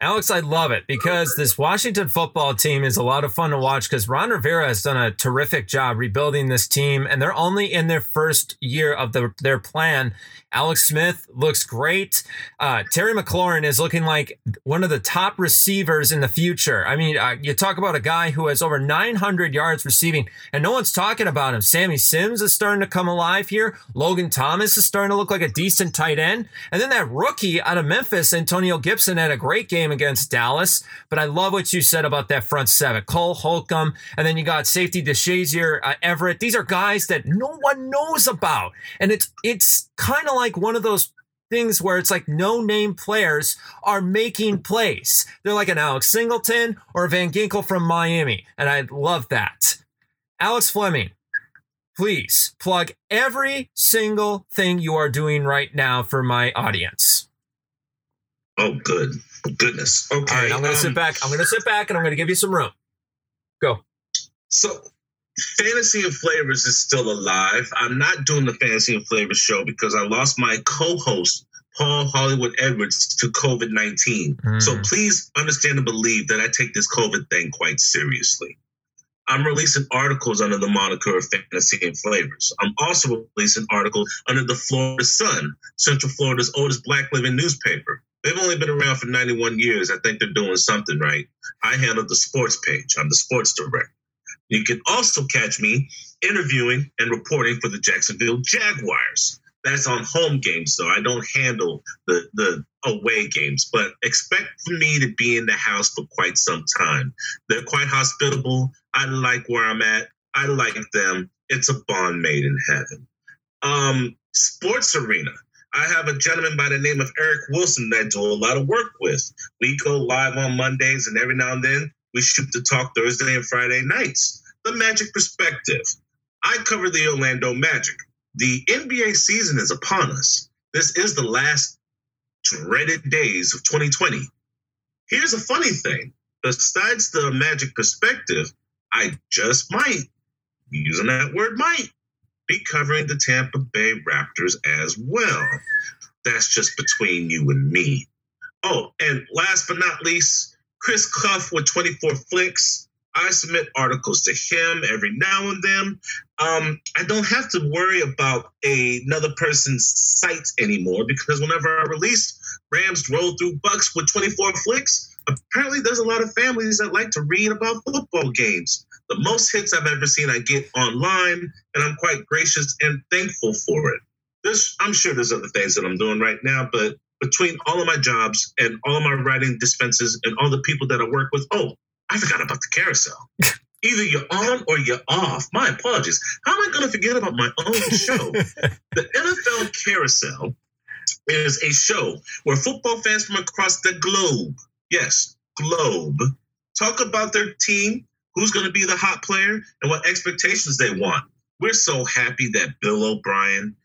Alex, I love it because this Washington football team is a lot of fun to watch because Ron Rivera has done a terrific job rebuilding this team, and they're only in their first year of the, their plan. Alex Smith looks great. Uh, Terry McLaurin is looking like one of the top receivers in the future. I mean, uh, you talk about a guy who has over 900 yards receiving, and no one's talking about him. Sammy Sims is starting to come alive here. Logan Thomas is starting to look like a decent tight end. And then that rookie out of Memphis, Antonio Gibson, had a great game against Dallas. But I love what you said about that front seven Cole Holcomb, and then you got safety DeShazier uh, Everett. These are guys that no one knows about. And it's, it's kind of like one of those things where it's like no name players are making plays. They're like an Alex Singleton or Van Ginkel from Miami. And I love that. Alex Fleming, please plug every single thing you are doing right now for my audience. Oh, good. Goodness. Okay. All right, I'm going to um, sit back. I'm going to sit back and I'm going to give you some room. Go. So, Fantasy and Flavors is still alive. I'm not doing the Fantasy and Flavors show because I lost my co-host Paul Hollywood Edwards to COVID 19. Mm. So please understand and believe that I take this COVID thing quite seriously. I'm releasing articles under the moniker of Fantasy and Flavors. I'm also releasing articles under the Florida Sun, Central Florida's oldest black living newspaper. They've only been around for 91 years. I think they're doing something right. I handle the sports page. I'm the sports director. You can also catch me interviewing and reporting for the Jacksonville Jaguars. That's on home games, so I don't handle the, the away games, but expect for me to be in the house for quite some time. They're quite hospitable. I like where I'm at. I like them. It's a bond made in heaven. Um, sports arena. I have a gentleman by the name of Eric Wilson that I do a lot of work with. We go live on Mondays, and every now and then we shoot the talk Thursday and Friday nights. The Magic Perspective. I cover the Orlando Magic. The NBA season is upon us. This is the last dreaded days of 2020. Here's a funny thing. Besides the Magic Perspective, I just might, using that word might, be covering the Tampa Bay Raptors as well. That's just between you and me. Oh, and last but not least, Chris Cuff with 24 Flicks. I submit articles to him every now and then. Um, I don't have to worry about a, another person's site anymore because whenever I release Rams roll through Bucs with 24 flicks, apparently there's a lot of families that like to read about football games. The most hits I've ever seen I get online, and I'm quite gracious and thankful for it. There's, I'm sure there's other things that I'm doing right now, but between all of my jobs and all of my writing dispenses and all the people that I work with, oh, I forgot about the carousel. Either you're on or you're off. My apologies. How am I going to forget about my own show? the NFL Carousel is a show where football fans from across the globe, yes, globe, talk about their team, who's going to be the hot player, and what expectations they want. We're so happy that Bill O'Brien,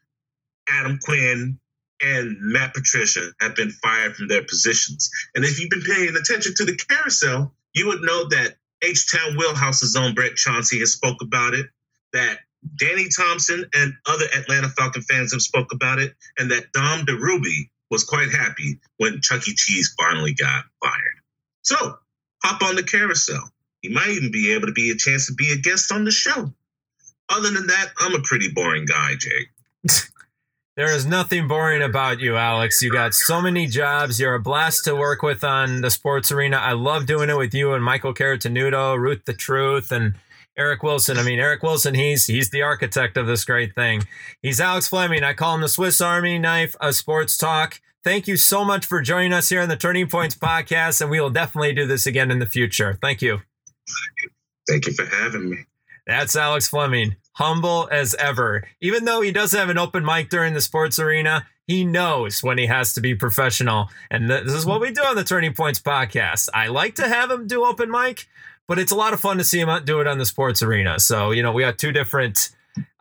Adam Quinn, and Matt Patricia have been fired from their positions. And if you've been paying attention to the carousel, you would know that H Town Wheelhouse's own Brett Chauncey has spoke about it, that Danny Thompson and other Atlanta Falcon fans have spoke about it, and that Dom DeRuby was quite happy when Chuck E. Cheese finally got fired. So hop on the carousel. You might even be able to be a chance to be a guest on the show. Other than that, I'm a pretty boring guy, Jake. There is nothing boring about you, Alex. You got so many jobs. You're a blast to work with on the sports arena. I love doing it with you and Michael Caratanudo, Ruth the Truth, and Eric Wilson. I mean, Eric Wilson, he's he's the architect of this great thing. He's Alex Fleming. I call him the Swiss Army knife of sports talk. Thank you so much for joining us here on the Turning Points podcast, and we will definitely do this again in the future. Thank you. Thank you for having me. That's Alex Fleming humble as ever. Even though he does have an open mic during the sports arena, he knows when he has to be professional. And this is what we do on the Turning Points podcast. I like to have him do open mic, but it's a lot of fun to see him do it on the sports arena. So, you know, we have two different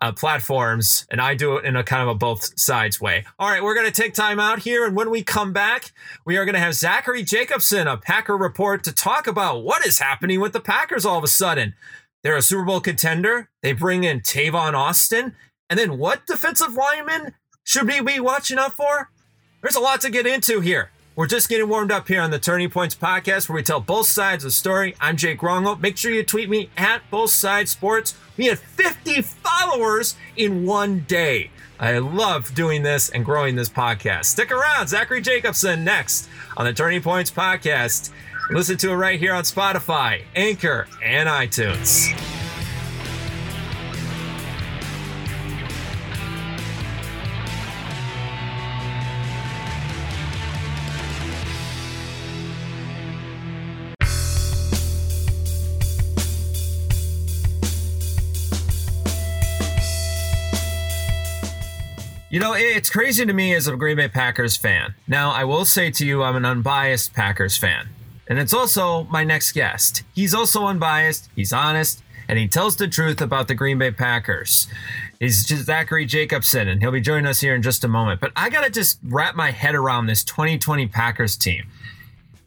uh, platforms, and I do it in a kind of a both sides way. All right, we're going to take time out here. And when we come back, we are going to have Zachary Jacobson, a Packer report, to talk about what is happening with the Packers all of a sudden. They're a Super Bowl contender. They bring in Tavon Austin, And then what defensive lineman should we be watching out for? There's a lot to get into here. We're just getting warmed up here on the Turning Points podcast where we tell both sides of the story. I'm Jake Rongo. Make sure you tweet me at Both Sides Sports. We had 50 followers in one day. I love doing this and growing this podcast. Stick around. Zachary Jacobson next on the Turning Points podcast. Listen to it right here on Spotify, Anchor, and iTunes. You know, it's crazy to me as a Green Bay Packers fan. Now, I will say to you, I'm an unbiased Packers fan. And it's also my next guest. He's also unbiased, he's honest, and he tells the truth about the Green Bay Packers. He's Zachary Jacobson, and he'll be joining us here in just a moment. But I got to just wrap my head around this 2020 Packers team.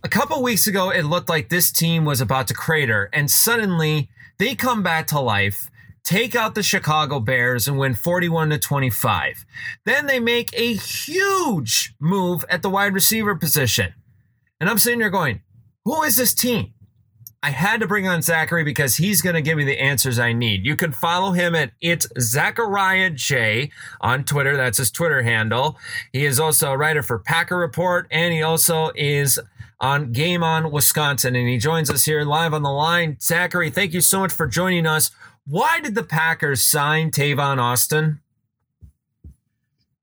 A couple weeks ago, it looked like this team was about to crater, and suddenly they come back to life take out the Chicago Bears and win 41 to 25. Then they make a huge move at the wide receiver position. And I'm sitting there going, who is this team? I had to bring on Zachary because he's going to give me the answers I need. You can follow him at it's Zachariah J on Twitter. That's his Twitter handle. He is also a writer for Packer Report, and he also is on Game On Wisconsin, and he joins us here live on the line. Zachary, thank you so much for joining us. Why did the Packers sign Tavon Austin?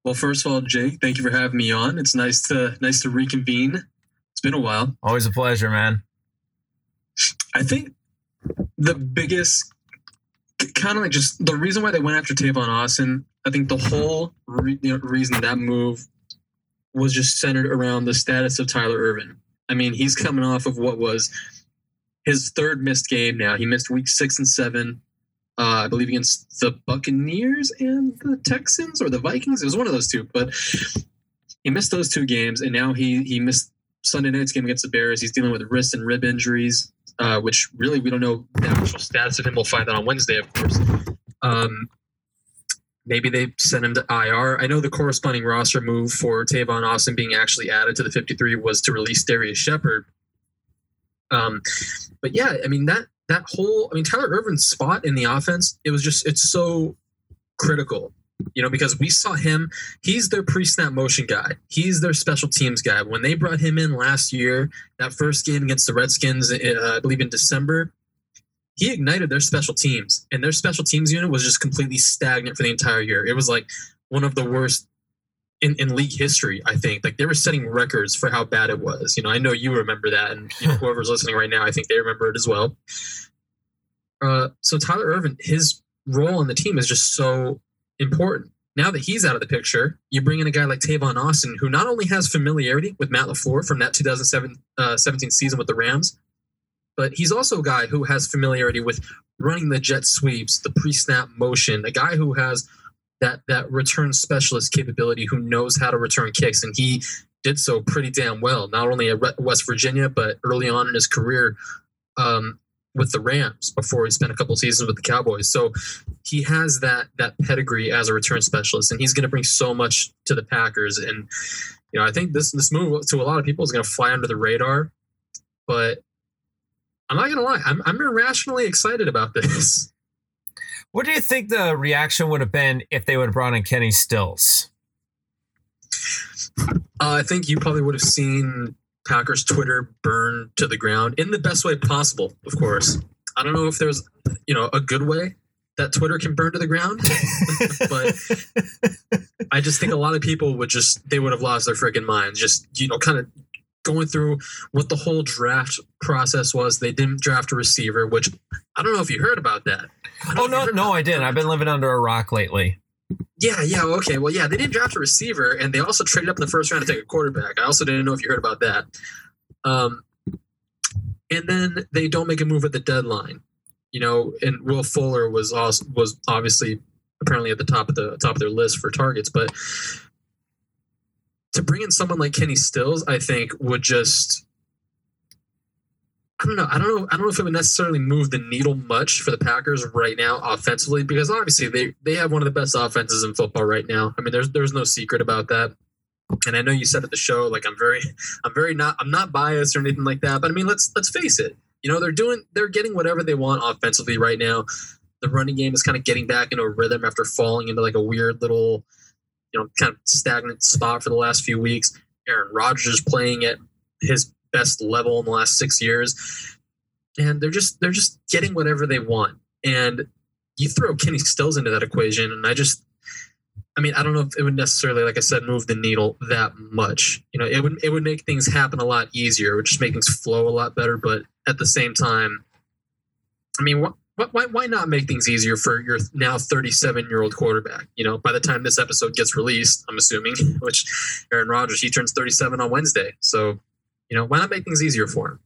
Well, first of all, Jake, thank you for having me on. It's nice to nice to reconvene. It's been a while. Always a pleasure, man. I think the biggest kind of like just the reason why they went after Tavon Austin, I think the whole re- reason that move was just centered around the status of Tyler Ervin. I mean, he's coming off of what was his third missed game now. He missed week six and seven uh, I believe against the Buccaneers and the Texans or the Vikings. It was one of those two, but he missed those two games, and now he he missed Sunday night's game against the Bears. He's dealing with wrist and rib injuries, uh, which really we don't know the actual status of him. We'll find that on Wednesday, of course. Um, maybe they sent him to IR. I know the corresponding roster move for Tavon Austin being actually added to the 53 was to release Darrius Shepherd. Um, but yeah, I mean that that whole I mean Tyler Ervin's spot in the offense, it was just it's so critical. You know, because we saw him, he's their pre-snap motion guy. He's their special teams guy. When they brought him in last year, that first game against the Redskins, uh, I believe in December, he ignited their special teams, and their special teams unit was just completely stagnant for the entire year. It was like one of the worst in, in league history, I think. Like they were setting records for how bad it was. You know, I know you remember that, and you know, whoever's listening right now, I think they remember it as well. Uh, so Tyler Ervin, his role on the team is just so important. Now that he's out of the picture, you bring in a guy like Tavon Austin, who not only has familiarity with Matt LaFleur from that 2017 uh, season with the Rams, but he's also a guy who has familiarity with running the jet sweeps, the pre-snap motion, a guy who has that that return specialist capability who knows how to return kicks, and he did so pretty damn well. Not only at West Virginia, but early on in his career um, with the Rams before he spent a couple seasons with the Cowboys. So he has that that pedigree as a return specialist, and he's going to bring so much to the Packers. And you know, I think this this move to a lot of people is going to fly under the radar, but I'm not going to lie, I'm I'm irrationally excited about this. What do you think the reaction would have been if they would have brought in Kenny Stills? Uh, I think you probably would have seen Packers Twitter burn to the ground in the best way possible, of course. I don't know if there's, you know, a good way that Twitter can burn to the ground, but I just think a lot of people would just they would have lost their freaking minds. Just you know, kind of going through what the whole draft process was. They didn't draft a receiver, which I don't know if you heard about that. Oh no, no, I didn't. I've been living under a rock lately. Yeah, yeah, okay. Well, yeah, they didn't draft a receiver, and they also traded up in the first round to take a quarterback. I also didn't know if you heard about that. Um, and then they don't make a move at the deadline. You know, and Will Fuller was also, was obviously apparently at the top of the top of their list for targets, but to bring in someone like Kenny Stills, I think would just I don't know. I don't know. I don't know if it would necessarily move the needle much for the Packers right now offensively because obviously they they have one of the best offenses in football right now. I mean, there's there's no secret about that. And I know you said at the show like I'm very I'm very not I'm not biased or anything like that. But I mean, let's let's face it. You know, they're doing they're getting whatever they want offensively right now. The running game is kind of getting back into a rhythm after falling into like a weird little, you know, kind of stagnant spot for the last few weeks. Aaron Rodgers is playing at his best level in the last six years, and they're just they're just getting whatever they want. And you throw Kenny Stills into that equation, and I just, I mean, I don't know if it would necessarily, like I said, move the needle that much. You know, it would it would make things happen a lot easier. Would just make things flow a lot better. But at the same time, I mean, what why, why not make things easier for your now 37 year old quarterback? You know, by the time this episode gets released, I'm assuming, which Aaron Rodgers, he turns 37 on Wednesday. So, you know, why not make things easier for him?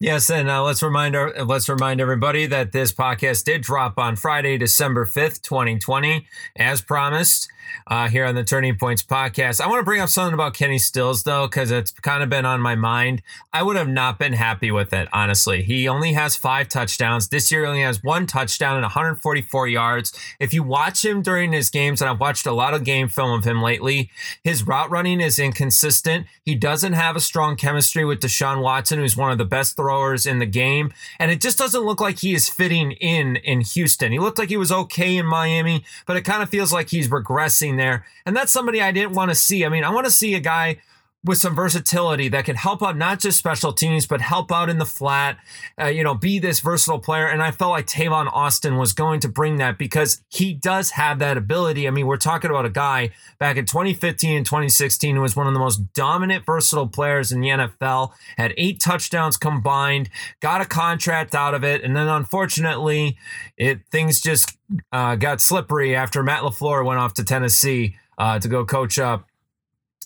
Yes, and uh, let's remind our, let's remind everybody that this podcast did drop on Friday, December fifth, twenty twenty, as promised. Uh, here on the Turning Points podcast, I want to bring up something about Kenny Stills though, because it's kind of been on my mind. I would have not been happy with it, honestly. He only has five touchdowns this year. He only has one touchdown and 144 yards. If you watch him during his games, and I've watched a lot of game film of him lately, his route running is inconsistent. He doesn't have a strong chemistry with Deshaun Watson, who's one of the best throwers in the game. And it just doesn't look like he is fitting in in Houston. He looked like he was okay in Miami, but it kind of feels like he's regressing there. And that's somebody I didn't want to see. I mean, I want to see a guy with some versatility that could help out not just special teams, but help out in the flat, uh, you know, be this versatile player. And I felt like Tavon Austin was going to bring that because he does have that ability. I mean, we're talking about a guy back in 2015 and 2016 who was one of the most dominant, versatile players in the NFL, had eight touchdowns combined, got a contract out of it. And then unfortunately, it things just uh, got slippery after Matt LaFleur went off to Tennessee uh, to go coach up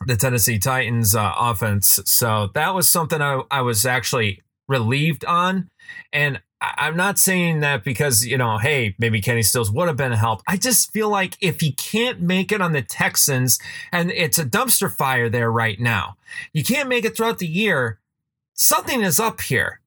the Tennessee Titans uh, offense. So that was something I, I was actually relieved on. And I, am not saying that because, you know, hey, maybe Kenny Stills would have been a help. I just feel like if he can't make it on the Texans, and it's a dumpster fire there right now, you can't make it throughout the year, something is up here.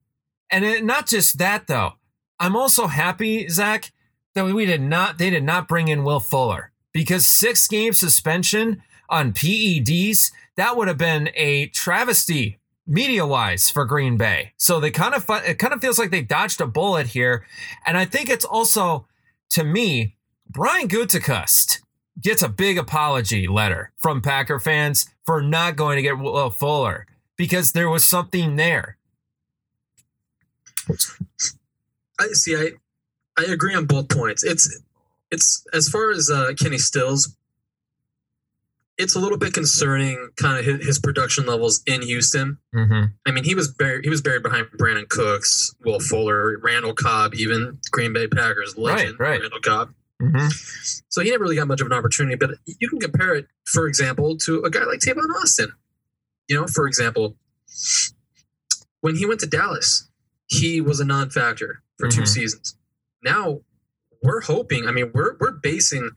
And it, not just that, though. I'm also happy, Zach, that we did not, they did not bring in Will Fuller because six game suspension on PEDs, that would have been a travesty media wise for Green Bay. So they kind of it kind of feels like they dodged a bullet here, and I think it's also to me Brian Gutekunst gets a big apology letter from Packer fans for not going to get Will Fuller because there was something there. I see. I I agree on both points. It's it's as far as uh, Kenny Stills it's a little bit concerning, kind of his, his production levels in Houston. Mm-hmm. I mean, he was buried. He was buried behind Brandin Cooks, Will Fuller, Randall Cobb, even Green Bay Packers legend right, right. Randall Cobb. Mm-hmm. So he never really got much of an opportunity. But you can compare it, for example, to a guy like Tavon Austin. You know, for example, when he went to Dallas, he was a non-factor for mm-hmm. two seasons. Now we're hoping. I mean, we're we're basing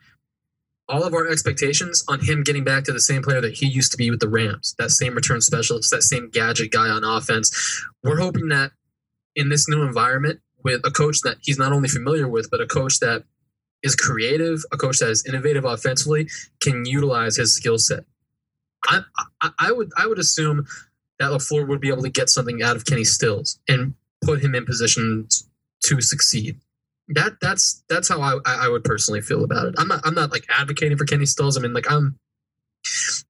all of our expectations on him getting back to the same player that he used to be with the Rams, that same return specialist, that same gadget guy on offense. We're hoping that in this new environment with a coach that he's not only familiar with, but a coach that is creative, a coach that is innovative offensively, can utilize his skill set. I, I, I, would I would assume that LaFleur would be able to get something out of Kenny Stills and put him in position to succeed that that's that's how I I would personally feel about it. I'm not I'm not like advocating for Kenny Stills. I mean, like I'm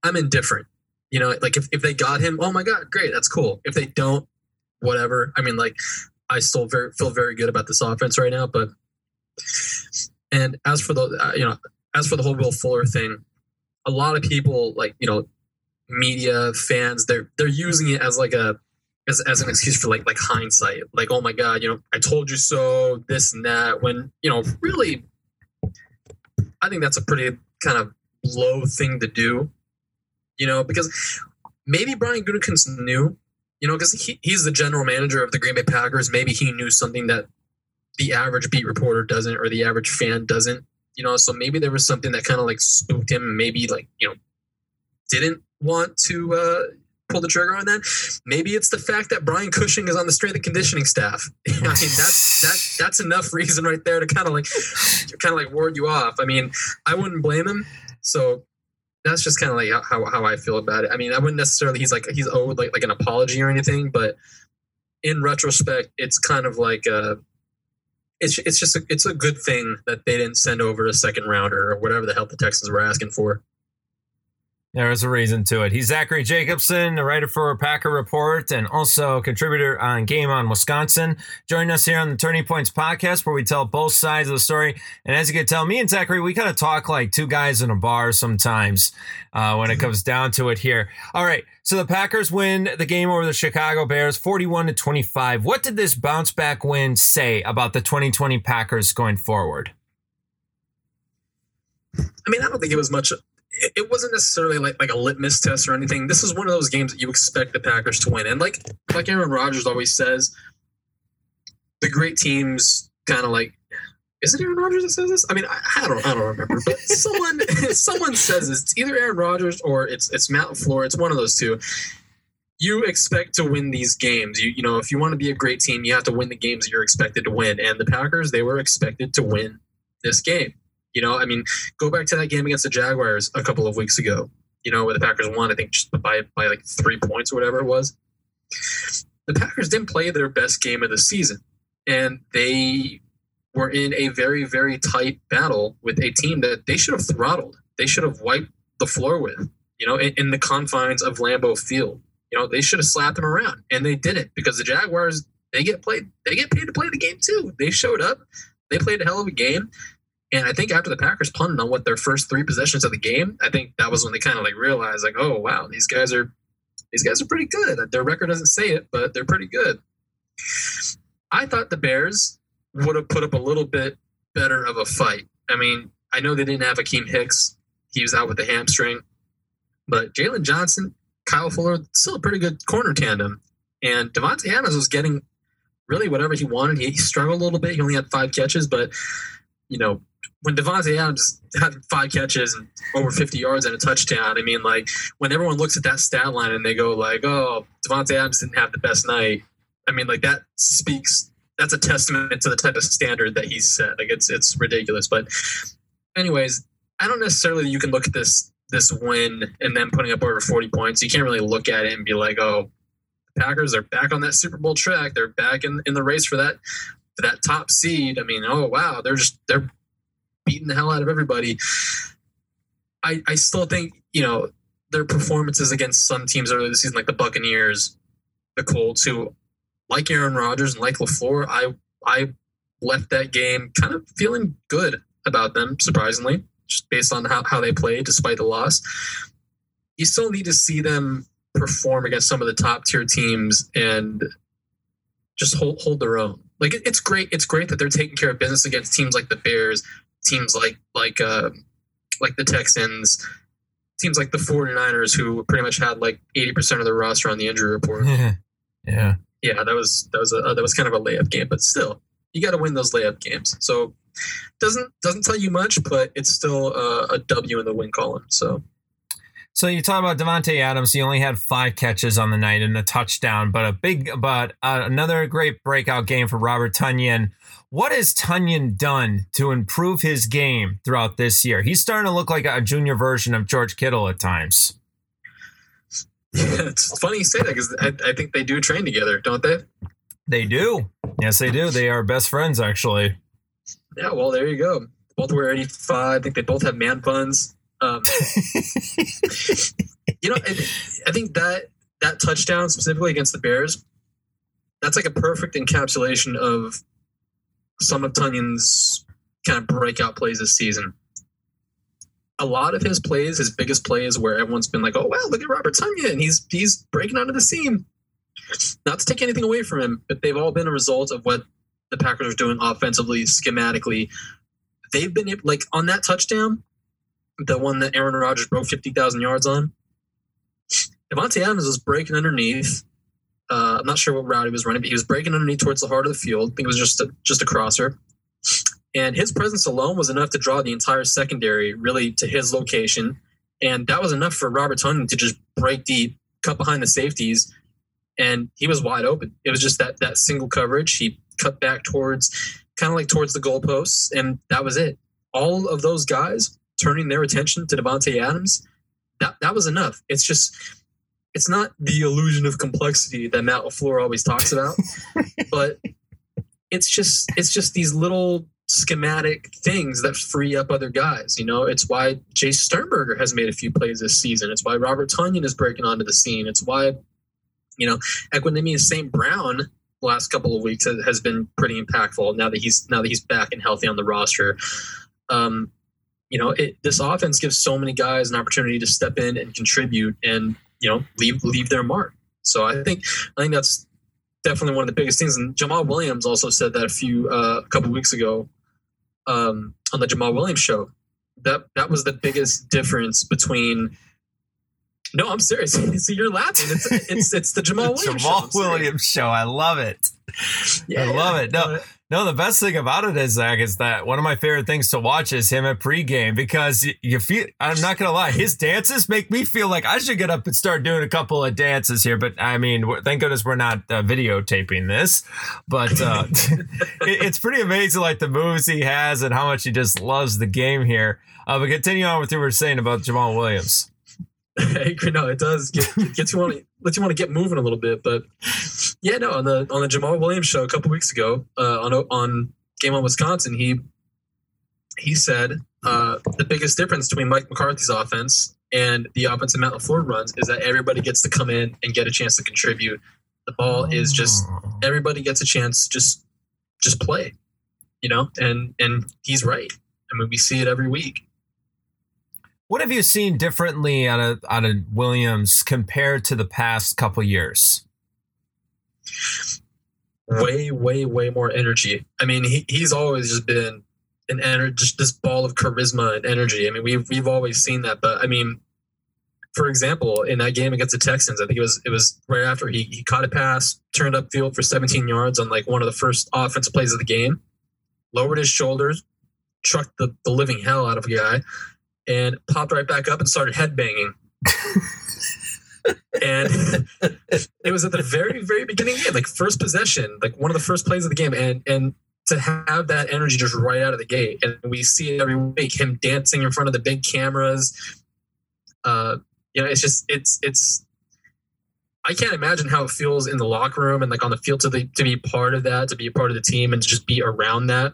I'm indifferent. You know, like if, if they got him, oh my god, great, that's cool. If they don't, whatever. I mean, like I still very feel very good about this offense right now. But and as for the uh, you know as for the whole Will Fuller thing, a lot of people like you know media fans they're they're using it as like a as, as an excuse for like like hindsight. Like oh my god you know i told you so this and that when you know really i think that's a pretty kind of low thing to do you know because maybe brian Gutekunst knew you know because he, he's the general manager of the green bay packers. Maybe he knew something that the average beat reporter doesn't or the average fan doesn't you know so maybe there was something that kind of like spooked him maybe like you know didn't want to uh pull the trigger on that. Maybe it's the fact that Brian Cushing is on the strength and conditioning staff. I mean, that's that that's enough reason right there to kind of like kind of like ward you off. I mean, I wouldn't blame him. So that's just kind of like how, how I feel about it. I mean, I wouldn't necessarily he's like he's owed like like an apology or anything, but in retrospect, it's kind of like uh it's it's just a, it's a good thing that they didn't send over a second rounder or whatever the hell the Texans were asking for. There is a reason to it. He's Zachary Jacobson, a writer for Packer Report and also contributor on Game on Wisconsin. Join us here on the Turning Points podcast where we tell both sides of the story. And as you can tell, me and Zachary, we kind of talk like two guys in a bar sometimes uh, when it comes down to it here. All right. So the Packers win the game over the Chicago Bears 41 to 25. What did this bounce back win say about the 2020 Packers going forward? I mean, I don't think it was much it wasn't necessarily like like a litmus test or anything. This is one of those games that you expect the Packers to win, and like like Aaron Rodgers always says, the great teams kind of like. Is it Aaron Rodgers that says this? I mean, I, I don't, I don't remember, but someone, someone says this. It's either Aaron Rodgers or it's it's Matt LaFleur. It's one of those two. You expect to win these games. You you know, if you want to be a great team, you have to win the games that you're expected to win. And the Packers, they were expected to win this game. You know, I mean, go back to that game against the Jaguars a couple of weeks ago. You know, where the Packers won, I think, just by by like three points or whatever it was. The Packers didn't play their best game of the season, and they were in a very very tight battle with a team that they should have throttled. They should have wiped the floor with. You know, in, in the confines of Lambeau Field. You know, they should have slapped them around, and they didn't because the Jaguars they get played. They get paid to play the game too. They showed up. They played a hell of a game. And I think after the Packers punted on what their first three possessions of the game, I think that was when they kind of like realized like, oh wow, these guys are these guys are pretty good. Their record doesn't say it, but they're pretty good. I thought the Bears would have put up a little bit better of a fight. I mean, I know they didn't have Akiem Hicks; he was out with the hamstring, but Jaylon Johnson, Kyle Fuller, still a pretty good corner tandem, and Davante Adams was getting really whatever he wanted. He struggled a little bit; he only had five catches, but you know, when Davante Adams had five catches and over 50 yards and a touchdown, I mean, like when everyone looks at that stat line and they go like, "Oh, Davante Adams didn't have the best night," I mean, like that speaks. That's a testament to the type of standard that he's set. Like it's it's ridiculous. But, anyways, I don't necessarily you can look at this this win and then putting up over 40 points. You can't really look at it and be like, "Oh, the Packers are back on that Super Bowl track. They're back in in the race for that that top seed." I mean, oh wow, they're just they're beating the hell out of everybody. I, I still think, you know, their performances against some teams earlier this season, like the Buccaneers, the Colts, who, like Aaron Rodgers and like LaFleur, I I left that game kind of feeling good about them, surprisingly, just based on how, how they played despite the loss. You still need to see them perform against some of the top tier teams and just hold hold their own. Like it's great, it's great that they're taking care of business against teams like the Bears, teams like like uh, like the Texans, teams like the 49ers who pretty much had like 80% of their roster on the injury report. yeah. Yeah, that was that was a that was kind of a layup game, but still, you got to win those layup games. So doesn't doesn't tell you much, but it's still a, a W in the win column. So so you talk about Davante Adams. He only had five catches on the night and a touchdown, but a big, but uh, another great breakout game for Robert Tonyan. What has Tonyan done to improve his game throughout this year? He's starting to look like a junior version of George Kittle at times. It's funny you say that because I, I think they do train together, don't they? They do. Yes, they do. They are best friends, actually. Yeah, well, there you go. Both wear 85. I think they both have man buns. Um, you know, I, think that that touchdown specifically against the Bears, that's like a perfect encapsulation of some of Tonyan's kind of breakout plays this season. A lot of his plays, his biggest plays, where everyone's been like, "Oh wow, look at Robert Tonyan, he's he's breaking onto the seam." Not to take anything away from him, but they've all been a result of what the Packers are doing offensively, schematically. They've been like on that touchdown, the one that Aaron Rodgers broke 50,000 yards on. Davante Adams was breaking underneath. Uh, I'm not sure what route he was running, but he was breaking underneath towards the heart of the field. I think it was just a, just a crosser. And his presence alone was enough to draw the entire secondary really to his location. And that was enough for Robert Tonyan to just break deep, cut behind the safeties, and he was wide open. It was just that that single coverage. He cut back towards kind of like towards the goalposts, and that was it. All of those guys turning their attention to Davante Adams, that that was enough. It's just it's not the illusion of complexity that Matt LaFleur always talks about, but it's just it's just these little schematic things that free up other guys. You know, it's why Jace Sternberger has made a few plays this season. It's why Robert Tonyan is breaking onto the scene. It's why, you know, Equanimeous St. Brown the last couple of weeks has been pretty impactful now that he's now that he's back and healthy on the roster. Um, you know, it, this offense gives so many guys an opportunity to step in and contribute and you know leave leave their mark. So I think I think that's definitely one of the biggest things. And Jamaal Williams also said that a few uh, a couple weeks ago um, on the Jamaal Williams show. That that was the biggest difference between. No, I'm serious. See, you're laughing. It's it's it's the Jamaal Williams Jamaal show. Williams show. I love it. Yeah, I love it. No, No, the best thing about it is Zach is that one of my favorite things to watch is him at pregame because you, feel. I'm not gonna lie, his dances make me feel like I should get up and start doing a couple of dances here. But I mean, thank goodness we're not uh, videotaping this. But uh, it, it's pretty amazing, like the moves he has and how much he just loves the game here. Uh, but continue on with what you were saying about Jamaal Williams. no, it does get gets you want to lets you want to get moving a little bit. But yeah, no, on the on the Jamaal Williams show a couple weeks ago uh, on on Game on Wisconsin, he he said uh, the biggest difference between Mike McCarthy's offense and the offense that Matt LaFleur runs is that everybody gets to come in and get a chance to contribute. The ball is just everybody gets a chance just just play, you know, and and he's right. I mean, we see it every week. What have you seen differently out of out of Williams compared to the past couple years? way, way, way more energy. I mean, he, he's always just been an energy, just this ball of charisma and energy. I mean, we've we've always seen that. But I mean, for example, in that game against the Texans, I think it was it was right after he he caught a pass, turned up field for 17 yards on like one of the first offensive plays of the game, lowered his shoulders, trucked the, the living hell out of a guy, and popped right back up and started headbanging. and it was at the very very beginning of the game like first possession like one of the first plays of the game and and to have that energy just right out of the gate and we see it every week him dancing in front of the big cameras uh you know it's just it's it's I can't imagine how it feels in the locker room and like on the field to the, to be part of that, to be a part of the team, and to just be around that.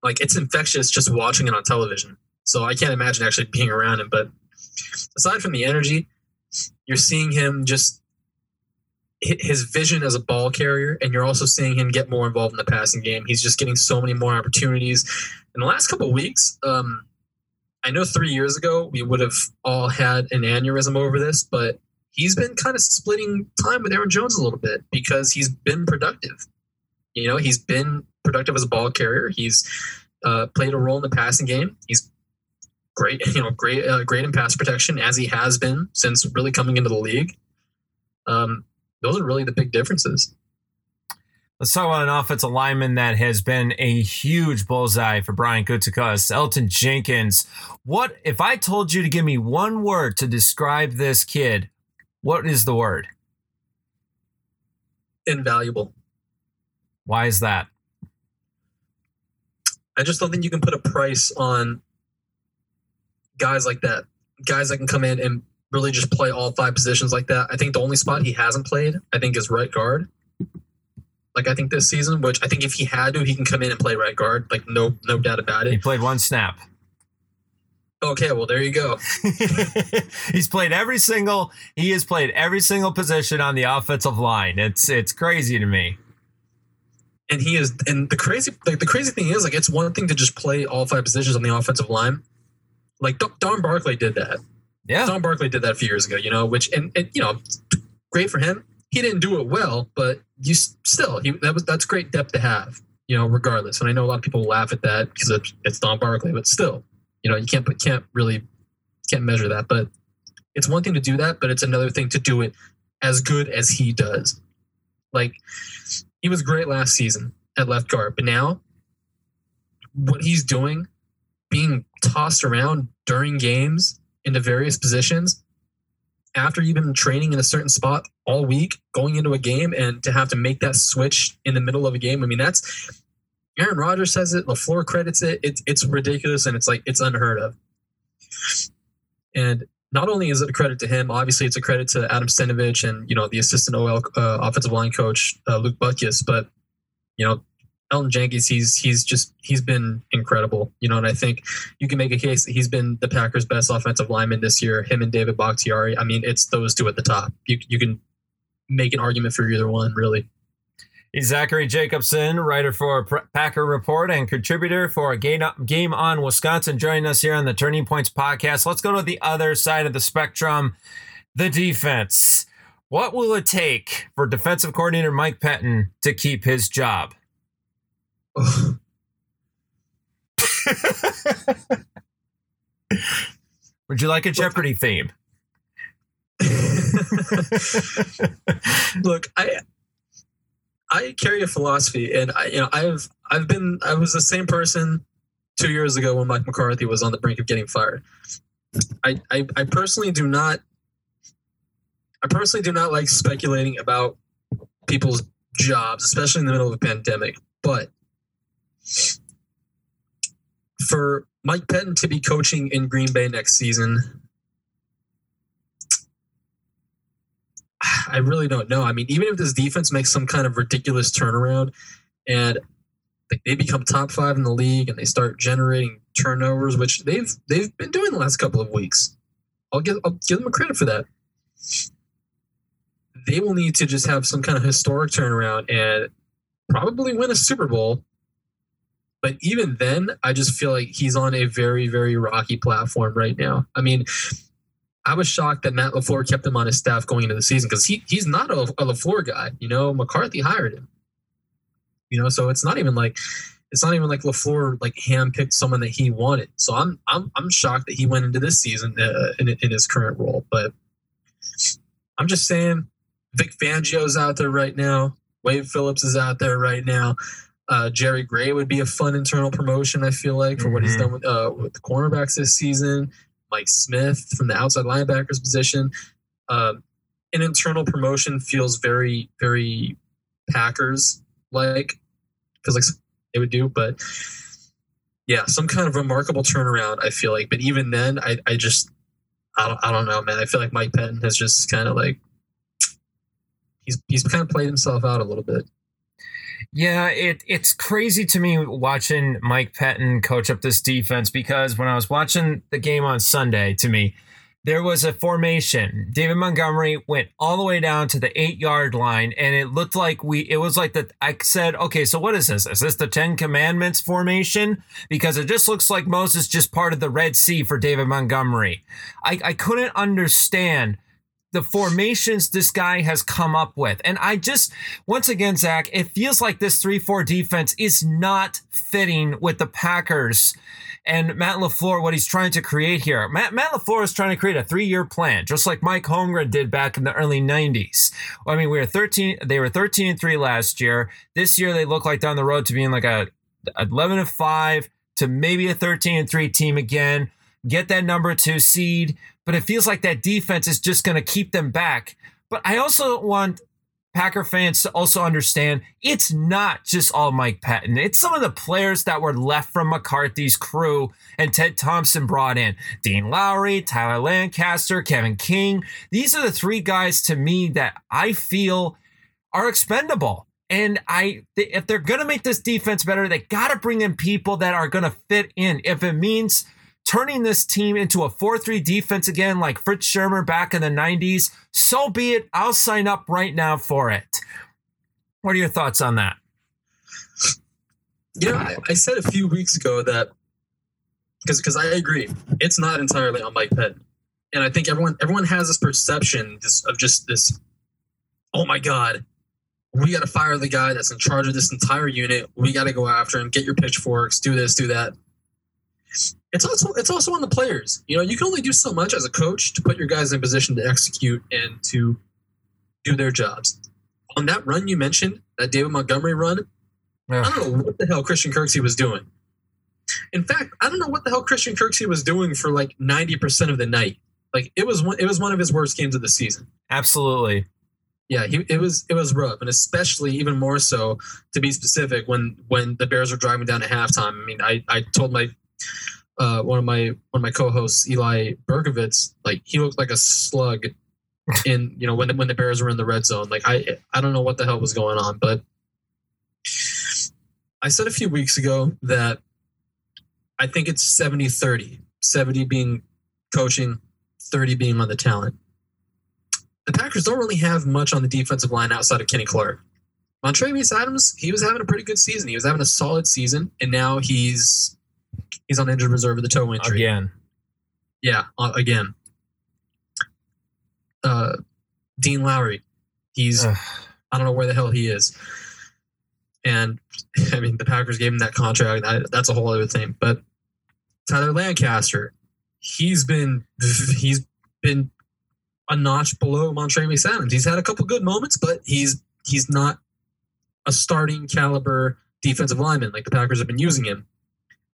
Like it's infectious just watching it on television. So I can't imagine actually being around him. But aside from the energy, you're seeing him just his vision as a ball carrier, and you're also seeing him get more involved in the passing game. He's just getting so many more opportunities. In the last couple weeks, um, I know three years ago we would have all had an aneurysm over this, but he's been kind of splitting time with Aaron Jones a little bit because he's been productive. You know, he's been productive as a ball carrier. He's uh, played a role in the passing game. He's great, you know, great, uh, great in pass protection as he has been since really coming into the league. Um, those are really the big differences. Let's talk about an offensive lineman that has been a huge bullseye for Brian Gutekunst, Elgton Jenkins. What if I told you to give me one word to describe this kid? What is the word? Invaluable. Why is that? I just don't think you can put a price on guys like that. Guys that can come in and really just play all five positions like that. I think the only spot he hasn't played, I think, is right guard. Like I think this season, which I think if he had to, he can come in and play right guard. Like no, no doubt about it. He played one snap. Okay, well there you go. He's played every single. He has played every single position on the offensive line. It's it's crazy to me. And he is, and the crazy, like the crazy thing is, like it's one thing to just play all five positions on the offensive line. Like Don- Barclay did that. Yeah, Don Barclay did that a few years ago, you know, which and, and you know, great for him. He didn't do it well, but you still he that was that's great depth to have, you know, regardless. And I know a lot of people laugh at that because it's, it's Don Barclay, but still, you know, you can't put can't really can't measure that. But it's one thing to do that, but it's another thing to do it as good as he does. Like he was great last season at left guard, but now what he's doing, being tossed around during games into various positions after you've been training in a certain spot all week, going into a game, and to have to make that switch in the middle of a game. I mean, that's Aaron Rodgers says it. LaFleur credits it. It's it's ridiculous, and it's like it's unheard of. And not only is it a credit to him, obviously it's a credit to Adam Stenavich and you know the assistant OL uh, offensive line coach uh, Luke Butkus, but you know Elgton Jenkins, he's he's just he's been incredible, you know, and I think you can make a case that he's been the Packers' best offensive lineman this year. Him and David Bakhtiari. I mean, it's those two at the top. You you can make an argument for either one, really. He's Zachary Jacobson, writer for Packer Report and contributor for Game On Wisconsin, joining us here on the Turning Points podcast. Let's go to the other side of the spectrum, the defense. What will it take for defensive coordinator Mike Pettine to keep his job? Would you like a Jeopardy theme? Look, I I carry a philosophy, and I, you know, I've I've been I was the same person two years ago when Mike McCarthy was on the brink of getting fired. I, I, I personally do not I personally do not like speculating about people's jobs, especially in the middle of a pandemic. But for Mike Pettine to be coaching in Green Bay next season, I really don't know. I mean, even if this defense makes some kind of ridiculous turnaround and they become top five in the league and they start generating turnovers, which they've they've been doing the last couple of weeks, I'll give I'll give them a credit for that. They will need to just have some kind of historic turnaround and probably win a Super Bowl. But even then, I just feel like he's on a very, very rocky platform right now. I mean, I was shocked that Matt LaFleur kept him on his staff going into the season because he he's not a, a LaFleur guy. You know, McCarthy hired him. You know, so it's not even like it's not even like LaFleur like handpicked someone that he wanted. So I'm I'm I'm shocked that he went into this season uh, in in his current role. But I'm just saying, Vic Fangio's out there right now. Wade Phillips is out there right now. Uh, Jerry Gray would be a fun internal promotion. I feel like for mm-hmm. what he's mm-hmm. done with uh, with the cornerbacks this season. Mike Smith from the outside linebackers position. Um, an internal promotion feels very, very Packers like, feels like they would do. But yeah, some kind of remarkable turnaround, I feel like. But even then, I, I just, I don't, I don't know, man. I feel like Mike Pettine has just kind of like, he's, he's kind of played himself out a little bit. Yeah, it it's crazy to me watching Mike Pettine coach up this defense because when I was watching the game on Sunday, to me, there was a formation. David Montgomery went all the way down to the eight yard line, and it looked like we. It was like that. I said, "Okay, so what is this? Is this the Ten Commandments formation?" Because it just looks like Moses just parted the Red Sea for David Montgomery. I, I couldn't understand the formations this guy has come up with. And I just, once again, Zach, it feels like this 3 4 defense is not fitting with the Packers and Matt LaFleur, what he's trying to create here. Matt, Matt LaFleur is trying to create a three year plan, just like Mike Holmgren did back in the early 90s. I mean, we were 13, they were 13 and 3 last year. This year, they look like down the road to being like a 11 and 5 to maybe a 13 and 3 team again. Get that number two seed but it feels like that defense is just going to keep them back. But I also want Packer fans to also understand it's not just all Mike Pettine. It's some of the players that were left from McCarthy's crew and Ted Thompson brought in. Dean Lowry, Tyler Lancaster, Kevin King. These are the three guys to me that I feel are expendable. And I, if they're going to make this defense better, they got to bring in people that are going to fit in. If it means turning this team into a 4 3 defense again, like Fritz Shurmur back in the 90s, so be it. I'll sign up right now for it. What are your thoughts on that? You know, I, said a few weeks ago that because because I agree, it's not entirely on Mike Penn, and I think everyone everyone has this perception this, of just this. Oh my God, we got to fire the guy that's in charge of this entire unit. We got to go after him. Get your pitchforks. Do this. Do that it's also it's also on the players. You know, you can only do so much as a coach to put your guys in position to execute and to do their jobs. On that run you mentioned, that David Montgomery run, yeah. I don't know what the hell Christian Kirksey was doing. In fact, I don't know what the hell Christian Kirksey was doing for like 90% of the night. Like it was one it was one of his worst games of the season. Absolutely. Yeah, he, it was it was rough, and especially even more so to be specific when when the Bears were driving down at halftime. I mean, I I told my uh, one of my one of my co-hosts Eli Berkovitz like he looked like a slug in you know when the, when the Bears were in the red zone. Like I I don't know what the hell was going on, but I said a few weeks ago that I think it's 70-30. 70 being coaching, 30 being on the talent the Packers don't really have much on the defensive line outside of Kenny Clark. Montravius Adams, he was having a pretty good season. He was having a solid season, and now he's he's on injured reserve with a toe injury. Again. Yeah, uh, again. Uh, Dean Lowry, he's Ugh. I don't know where the hell he is. And I mean, the Packers gave him that contract. I, that's a whole other thing. But Tyler Lancaster, he's been he's been a notch below Montravius Adams. He's had a couple good moments, but he's he's not a starting caliber defensive lineman like the Packers have been using him.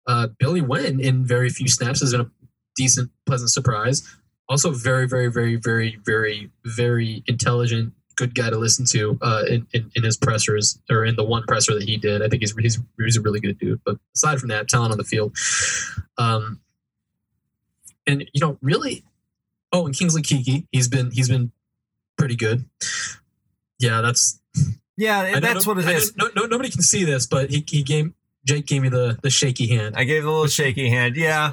Uh, Billy Winn in very few snaps has been a decent, pleasant surprise. Also, very, very, very, very, very, very intelligent, good guy to listen to uh, in, in in his pressers or in the one presser that he did. I think he's he's, he's a really good dude. But aside from that, talent on the field. Um, and you know, really, Oh, and Kingsley Keke, he's been he's been pretty good. Yeah, that's Yeah, that's what it is. No, no, nobody can see this, but he, he gave Jake gave me the the shaky hand. I gave a little shaky hand. Yeah.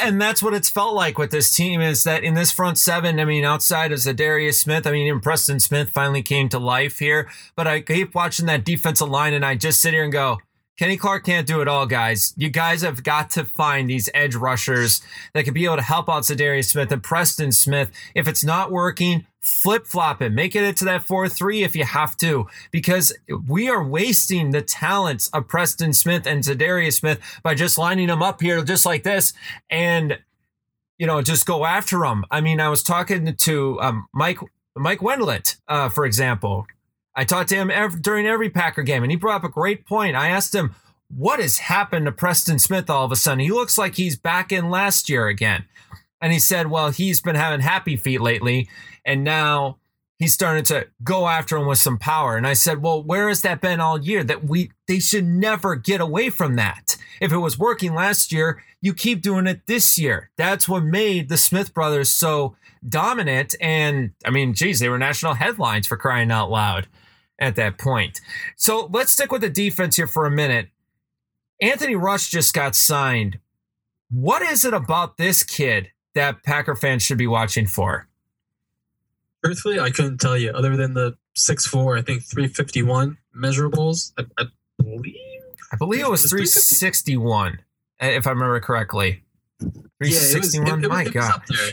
And that's what it's felt like with this team is that in this front seven, I mean, outside of Za'Darius Smith, I mean, even Preston Smith finally came to life here. But I keep watching that defensive line and I just sit here and go, Kenny Clark can't do it all, guys. You guys have got to find these edge rushers that could be able to help out Za'Darius Smith and Preston Smith. If it's not working, flip flop it. Make it into that 4 3 if you have to, because we are wasting the talents of Preston Smith and Za'Darius Smith by just lining them up here just like this and, you know, just go after them. I mean, I was talking to um, Mike. Mike Wendlandt, uh, for example, I talked to him ev during every Packer game, and he brought up a great point. I asked him, "What has happened to Preston Smith all of a sudden? He looks like he's back in last year again." And he said, "Well, he's been having happy feet lately, and now he's starting to go after him with some power." And I said, "Well, where has that been all year? That we they should never get away from that. If it was working last year, you keep doing it this year. That's what made the Smith brothers so." Dominant and I mean, geez, they were national headlines for crying out loud at that point. So let's stick with the defense here for a minute. Anthony Rush just got signed. What is it about this kid that Packer fans should be watching for? Truthfully, I couldn't tell you other than the six four. I think 351 measurables. I, I believe. I believe it was 361, if I remember correctly. Yeah, it was, 361? it, it, My it God. up there.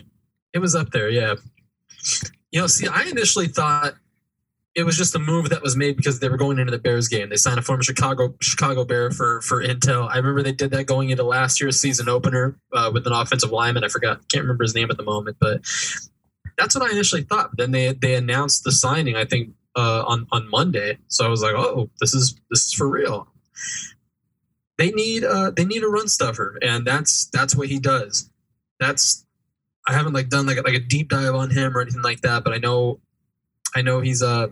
It was up there, yeah. You know, see, I initially thought it was just a move that was made because they were going into the Bears game. They signed a former Chicago Chicago Bear for for Intel. I remember they did that going into last year's season opener uh, with an offensive lineman. I forgot, can't remember his name at the moment, but that's what I initially thought. Then they they announced the signing. I think uh, on on Monday, so I was like, oh, this is this is for real. They need uh they need a run stuffer, and that's that's what he does. That's I haven't like done like a, like a deep dive on him or anything like that, but I know I know he's uh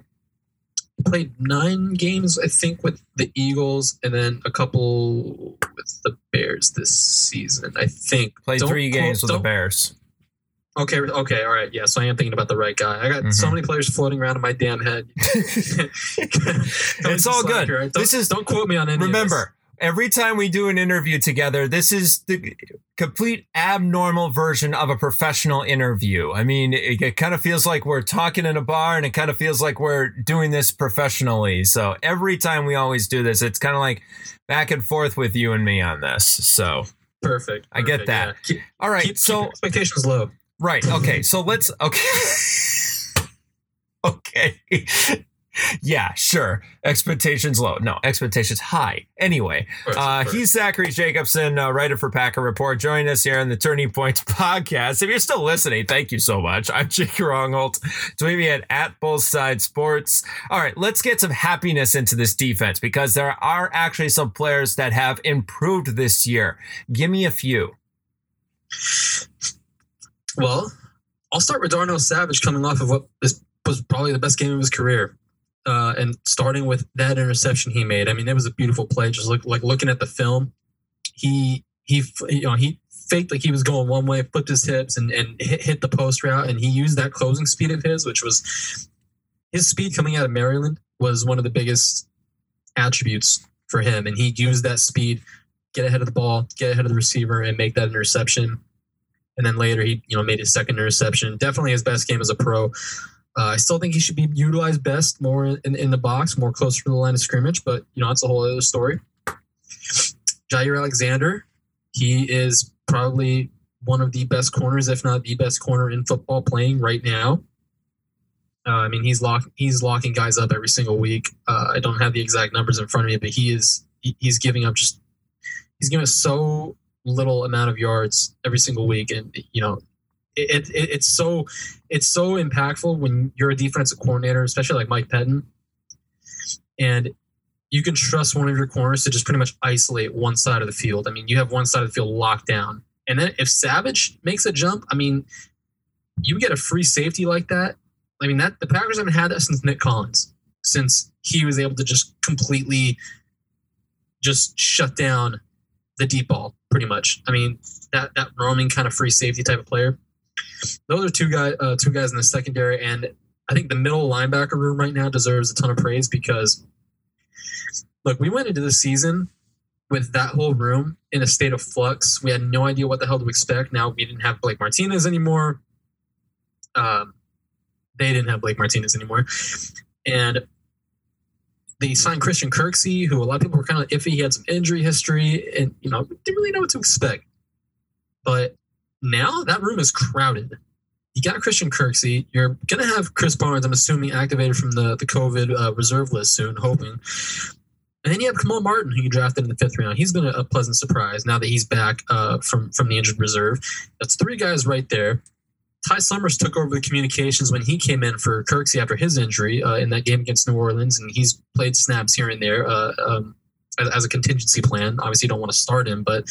played nine games I think with the Eagles and then a couple with the Bears this season. I think Played Don't three games with the Bears. Okay, okay, all right. Yeah, so I am thinking about the right guy. I got so Mhm. many players floating around in my damn head. It's all good. Don't, This is- don't quote me on any. Remember, every time we do an interview together, this is the complete abnormal version of a professional interview. I mean, it, it kind of feels like we're talking in a bar and it kind of feels like we're doing this professionally. So every time we always do this, it's kind of like back and forth with you and me on this. So, perfect. I get that. yeah. Keep, all right. keep, so, keep expectations low. Right. Okay. So let's. Okay. okay. Yeah, sure. Expectations low. No, expectations high. Anyway, of uh, course. he's Zachary Jacobson, uh, writer for Packer Report, joining us here on the Turning Points podcast. If you're still listening, thank you so much. I'm Jake Rongholt. Tweet me at, at Both Side Sports. All right, let's get some happiness into this defense because there are actually some players that have improved this year. Give me a few. Well, I'll start with Darnell Savage coming off of what is, was probably the best game of his career. Uh, and starting with that interception he made, I mean, it was a beautiful play. Just look like looking at the film, he he you know he faked like he was going one way, flipped his hips, and and hit, hit the post route, and he used that closing speed of his, which was his speed coming out of Maryland was one of the biggest attributes for him, and he used that speed, get ahead of the ball, get ahead of the receiver, and make that interception. And then later, he you know made his second interception. Definitely his best game as a pro. Uh, I still think he should be utilized best more in, in the box, more closer to the line of scrimmage, but you know, it's a whole other story. Jaire Alexander, he is probably one of the best corners, if not the best corner in football playing right now. Uh, I mean, he's lock he's locking guys up every single week. Uh, I don't have the exact numbers in front of me, but he is he, he's giving up just he's giving us so little amount of yards every single week, and you know it, it, it's so it's so impactful when you're a defensive coordinator, especially like Mike Pettine, and you can trust one of your corners to just pretty much isolate one side of the field. I mean, you have one side of the field locked down, and then if Savage makes a jump, I mean, you get a free safety like that. I mean, that the Packers haven't had that since Nick Collins, since he was able to just completely just shut down the deep ball, pretty much. I mean, that that roaming kind of free safety type of player those are two guys, uh, two guys in the secondary, and I think the middle linebacker room right now deserves a ton of praise because, look, we went into the season with that whole room in a state of flux. We had no idea what the hell to expect. Now we didn't have Blake Martinez anymore. Um, they didn't have Blake Martinez anymore, and they signed Christian Kirksey, who a lot of people were kind of iffy. He had some injury history, and you know didn't really know what to expect. But now that room is crowded. You got Christian Kirksey. You're to have Krys Barnes, I'm assuming, activated from the, the COVID uh, reserve list soon, hoping. And then you have Kamal Martin, who you drafted in the fifth round. He's been a, a pleasant surprise now that he's back uh, from, from the injured reserve. That's three guys right there. Ty Summers took over the communications when he came in for Kirksey after his injury uh, in that game against New Orleans, and he's played snaps here and there uh, um, as, as, a contingency plan. Obviously, you don't want to start him, but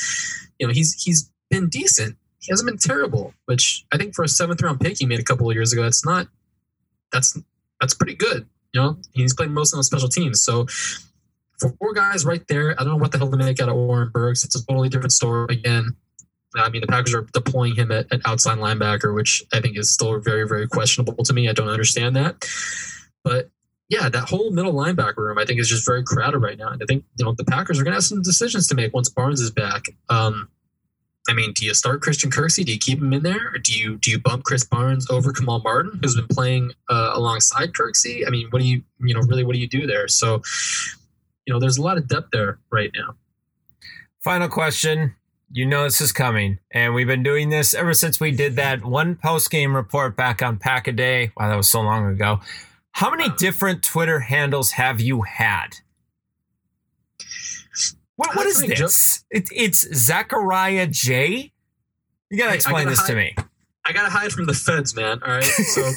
you know he's he's been decent he hasn't been terrible, which I think for a seventh round pick he made a couple of years ago, that's not that's that's pretty good. You know, he's played most on the special teams. So for four guys right there, I don't know what the hell to make out of Oren Burks. It's a totally different story again. I mean, the Packers are deploying him at, at outside linebacker, which I think is still very, very questionable to me. I don't understand that. But yeah, that whole middle linebacker room, I think, is just very crowded right now. And I think, you know, the Packers are going to have some decisions to make once Barnes is back. Um, I mean, do you start Christian Kirksey? Do you keep him in there, or do you do you bump Krys Barnes over Kamal Martin, who's been playing uh, alongside Kirksey? I mean, what do you you know really what do you do there? So, you know, there's a lot of depth there right now. Final question. You know this is coming, and we've been doing this ever since we did that one post game report back on Pack a Day. Wow, that was so long ago. How many different Twitter handles have you had? What, what is this? It, it's Zachariah J. You gotta explain gotta this hide, to me. I gotta hide from the feds, man. All right, so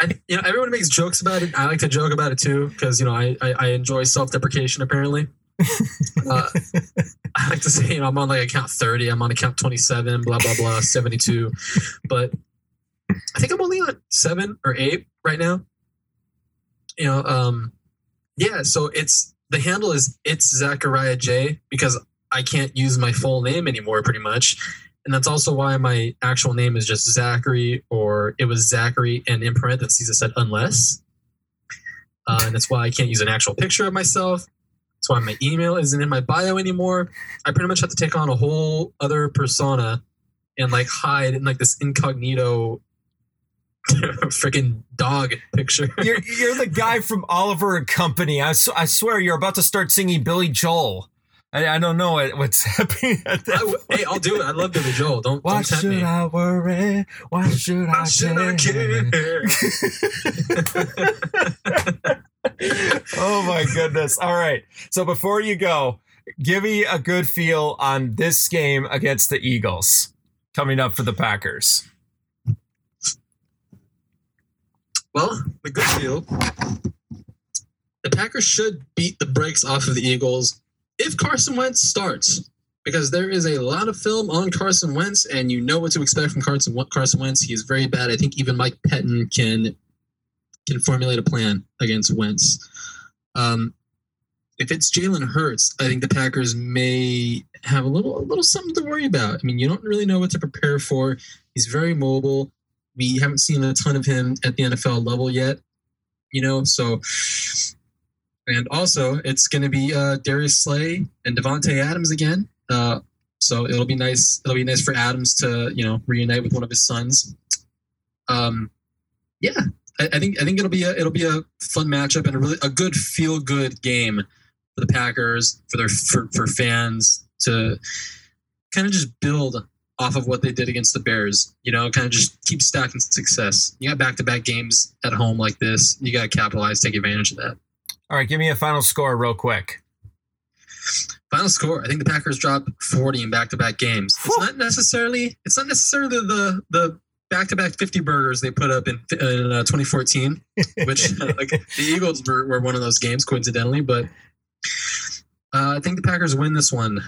I, you know everyone makes jokes about it. I like to joke about it too because you know I, I, I enjoy self deprecation. Apparently, uh, I like to say you know I'm on like account 30. I'm on account 27. Blah blah blah 72. But I think I'm only on seven or eight right now. You know, um, yeah. So it's the handle is it's Zachariah J because I can't use my full name anymore, pretty much. And that's also why my actual name is just Zachary, or it was Zachary, and in parentheses it said unless. Uh, and that's why I can't use an actual picture of myself. That's why my email isn't in my bio anymore. I pretty much have to take on a whole other persona and like hide in like this incognito freaking dog picture. you're, you're the guy from Oliver and Company. I, I swear you're about to start singing Billy Joel. I, I don't know what, what's happening. I, hey, I'll do it. I love Billy Joel. Don't. Why don't should me. I worry? Why should Why I, should I care? oh my goodness! All right. So before you go, give me a good feel on this game against the Eagles coming up for the Packers. Well, the good feel. The Packers should beat the brakes off of the Eagles if Carson Wentz starts. because there is a lot of film on Carson Wentz, and you know what to expect from Carson Carson Wentz. He is very bad. I think even Mike Pettine can can formulate a plan against Wentz. Um, if it's Jalen Hurts, I think the Packers may have a little a little something to worry about. I mean, you don't really know what to prepare for. He's very mobile. We haven't seen a ton of him at the NFL level yet, you know. So, and also it's going to be uh, Darius Slay and Davante Adams again. Uh, so it'll be nice. It'll be nice for Adams to you know reunite with one of his sons. Um, yeah, I, I think I think it'll be a it'll be a fun matchup and a really a good feel good game for the Packers for their for, for fans to kind of just build off of what they did against the Bears. You know, kind of just keep stacking success. You got back to back games at home like this. You got to capitalize, take advantage of that. All right, give me a final score real quick. Final score. I think the Packers dropped 40 in back to back games. It's not necessarily. It's not necessarily the the back to back 50 burgers they put up in, in uh, 2014, which like the Eagles were, were one of those games coincidentally, but uh, I think the Packers win this one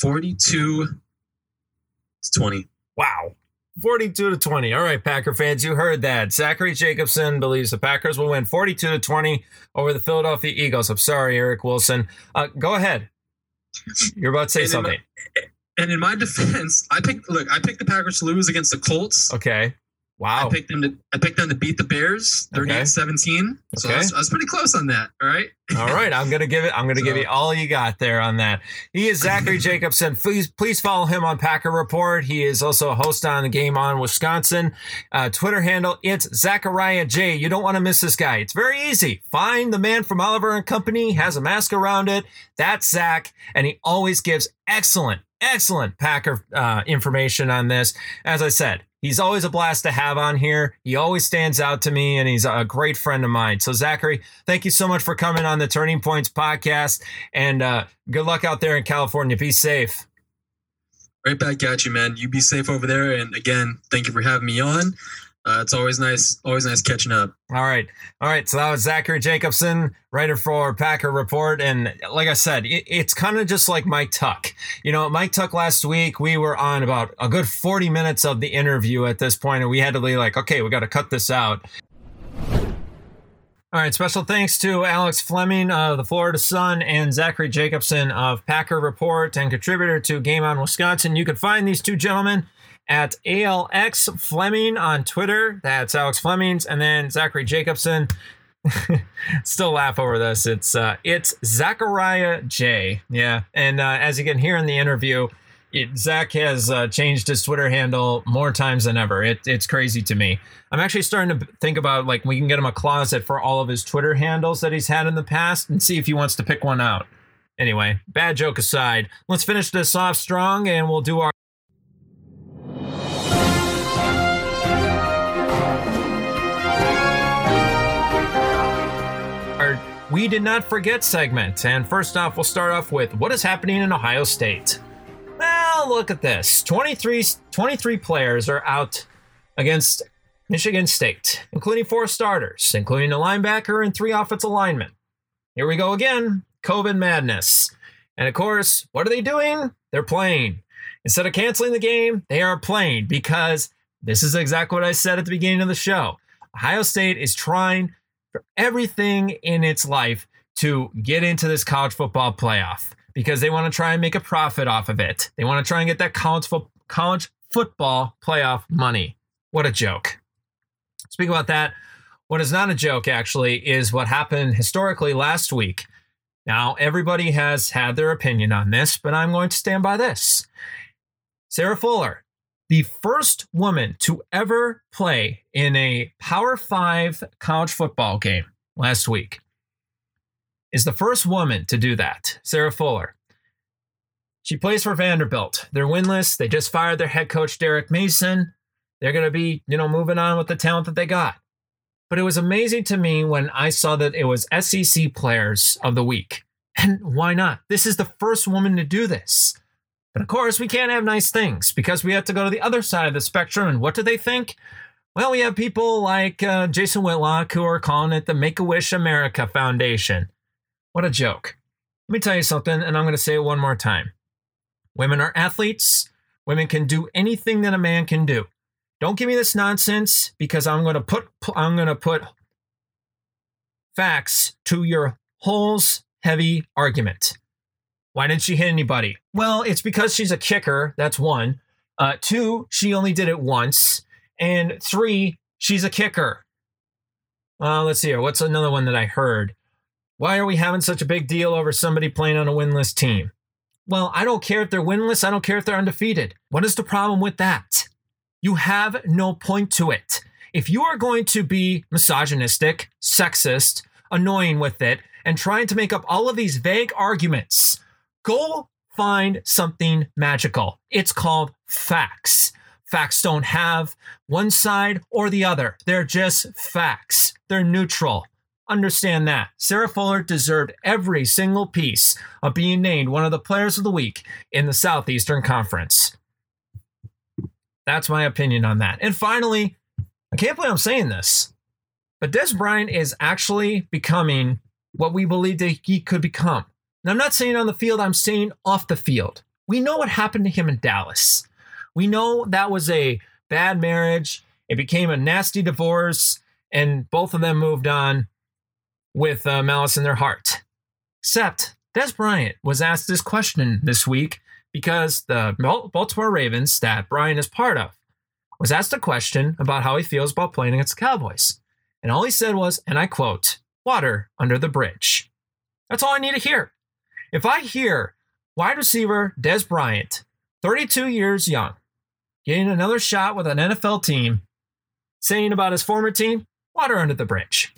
42 20. Wow. 42 to 20. All right, Packer fans, you heard that. Zachary Jacobson believes the Packers will win 42 to 20 over the Philadelphia Eagles. I'm sorry, Eric Wilson. Uh, go ahead. You're about to say And in something. my- and in my defense, I picked look, I picked the Packers to lose against the Colts. Okay. Wow. I picked them to I picked them to beat the Bears 38-17. So Okay. I was, I was pretty close on that. All right. All right, I'm gonna give it. I'm gonna give you all you got there on that. He is Zachary Jacobson. Please, please follow him on Packer Report. He is also a host on the Game On Wisconsin. Uh, Twitter handle it's Zachariah J. You don't want to miss this guy. It's very easy. Find the man from Oliver and Company. Has a mask around it. That's Zach, and he always gives excellent, excellent Packer uh, information on this. As I said, he's always a blast to have on here. He always stands out to me, and he's a great friend of mine. So Zachary, thank you so much for coming on the Turning Points podcast, and uh, good luck out there in California. Be safe. Right back at you, man. You be safe over there. And again, thank you for having me on. Uh, it's always nice, always nice catching up. All right. All right. So that was Zachary Jacobson, writer for Packer Report. And like I said, it, it's kind of just like Mike Tuck. You know, Mike Tuck last week, we were on about a good 40 minutes of the interview at this point, and we had to be like, okay, we got to cut this out. All right, special thanks to Alex Fleming of the Florida Sun and Zachary Jacobson of Packer Report and contributor to Game On Wisconsin. You can find these two gentlemen at ALX Fleming on Twitter. That's Alex Fleming's, and then Zachary Jacobson. Still laugh over this. It's uh, it's Zachariah J. Yeah, and uh, as you can hear in the interview, it, Zach has uh, changed his Twitter handle more times than ever. It, it's crazy to me. I'm actually starting to think about like we can get him a closet for all of his Twitter handles that he's had in the past and see if he wants to pick one out. Anyway, bad joke aside, let's finish this off strong and we'll do our. We Did Not Forget segment. And first off, we'll start off with what is happening in Ohio State. Well, look at this 23, 23 players are out against Michigan State, including four starters, including a linebacker and three offensive linemen. Here we go again COVID madness. And of course, what are they doing? They're playing. Instead of canceling the game, they are playing because this is exactly what I said at the beginning of the show. Ohio State is trying everything in its life to get into this college football playoff because they want to try and make a profit off of it. They want to try and get that college, fo- college football playoff money. What a joke. Speaking about that, what is not a joke actually is what happened historically last week. Now, everybody has had their opinion on this, but I'm going to stand by this. Sarah Fuller, the first woman to ever play in a Power Five college football game last week, is the first woman to do that. Sarah Fuller. She plays for Vanderbilt. They're winless. They just fired their head coach, Derek Mason. They're going to be, you know, moving on with the talent that they got. But it was amazing to me when I saw that it was SEC players of the week. And why not? This is the first woman to do this. But of course, we can't have nice things because we have to go to the other side of the spectrum. And what do they think? Well, we have people like uh, Jason Whitlock who are calling it the Make a Wish America Foundation. What a joke. Let me tell you something, and I'm going to say it one more time. Women are athletes. Women can do anything that a man can do. Don't give me this nonsense because I'm going to put I'm going to put facts to your holes heavy argument. Why didn't she hit anybody? Well, it's because she's a kicker. That's one. Uh, two, she only did it once. And three, she's a kicker. Uh, let's see here. What's another one that I heard? Why are we having such a big deal over somebody playing on a winless team? Well, I don't care if they're winless. I don't care if they're undefeated. What is the problem with that? You have no point to it. If you are going to be misogynistic, sexist, annoying with it, and trying to make up all of these vague arguments, go find something magical. It's called facts. Facts don't have one side or the other, they're just facts, they're neutral. Understand that. Sarah Fuller deserved every single piece of being named one of the players of the week in the Southeastern Conference. That's my opinion on that. And finally, I can't believe I'm saying this, but Dez Bryant is actually becoming what we believed that he could become. And I'm not saying on the field, I'm saying off the field. We know what happened to him in Dallas. We know that was a bad marriage. It became a nasty divorce, and both of them moved on with uh, malice in their heart. Except Dez Bryant was asked this question this week because the Baltimore Ravens, that Bryant is part of, was asked a question about how he feels about playing against the Cowboys. And all he said was, and I quote, water under the bridge. That's all I need to hear. If I hear wide receiver Dez Bryant, 32 years young, getting another shot with an NFL team, saying about his former team, water under the bridge.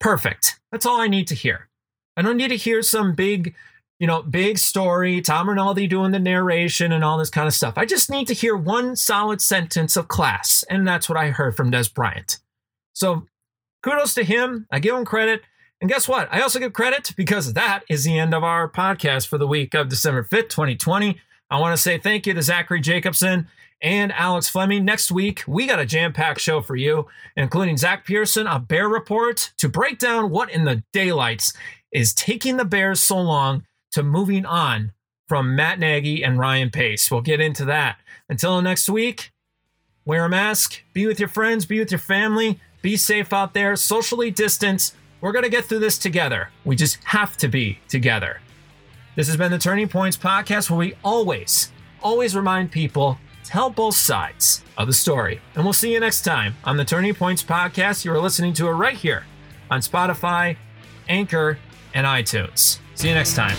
Perfect. That's all I need to hear. I don't need to hear some big, you know, big story, Tom Rinaldi doing the narration and all this kind of stuff. I just need to hear one solid sentence of class. And that's what I heard from Dez Bryant. So kudos to him. I give him credit. And guess what? I also give credit because that is the end of our podcast for the week of December 5th, 2020. I want to say thank you to Zachary Jacobson and Alex Fleming. Next week, we got a jam packed show for you, including Zach Pearson, a Bear report to break down what in the daylights is taking the Bears so long to moving on from Matt Nagy and Ryan Pace. We'll get into that. Until next week, wear a mask, be with your friends, be with your family, be safe out there, socially distance. We're going to get through this together. We just have to be together. This has been the Turning Points podcast where we always, always remind people tell both sides of the story. And we'll see you next time on the Turning Points podcast. You are listening to it right here on Spotify, Anchor, and iTunes. See you next time.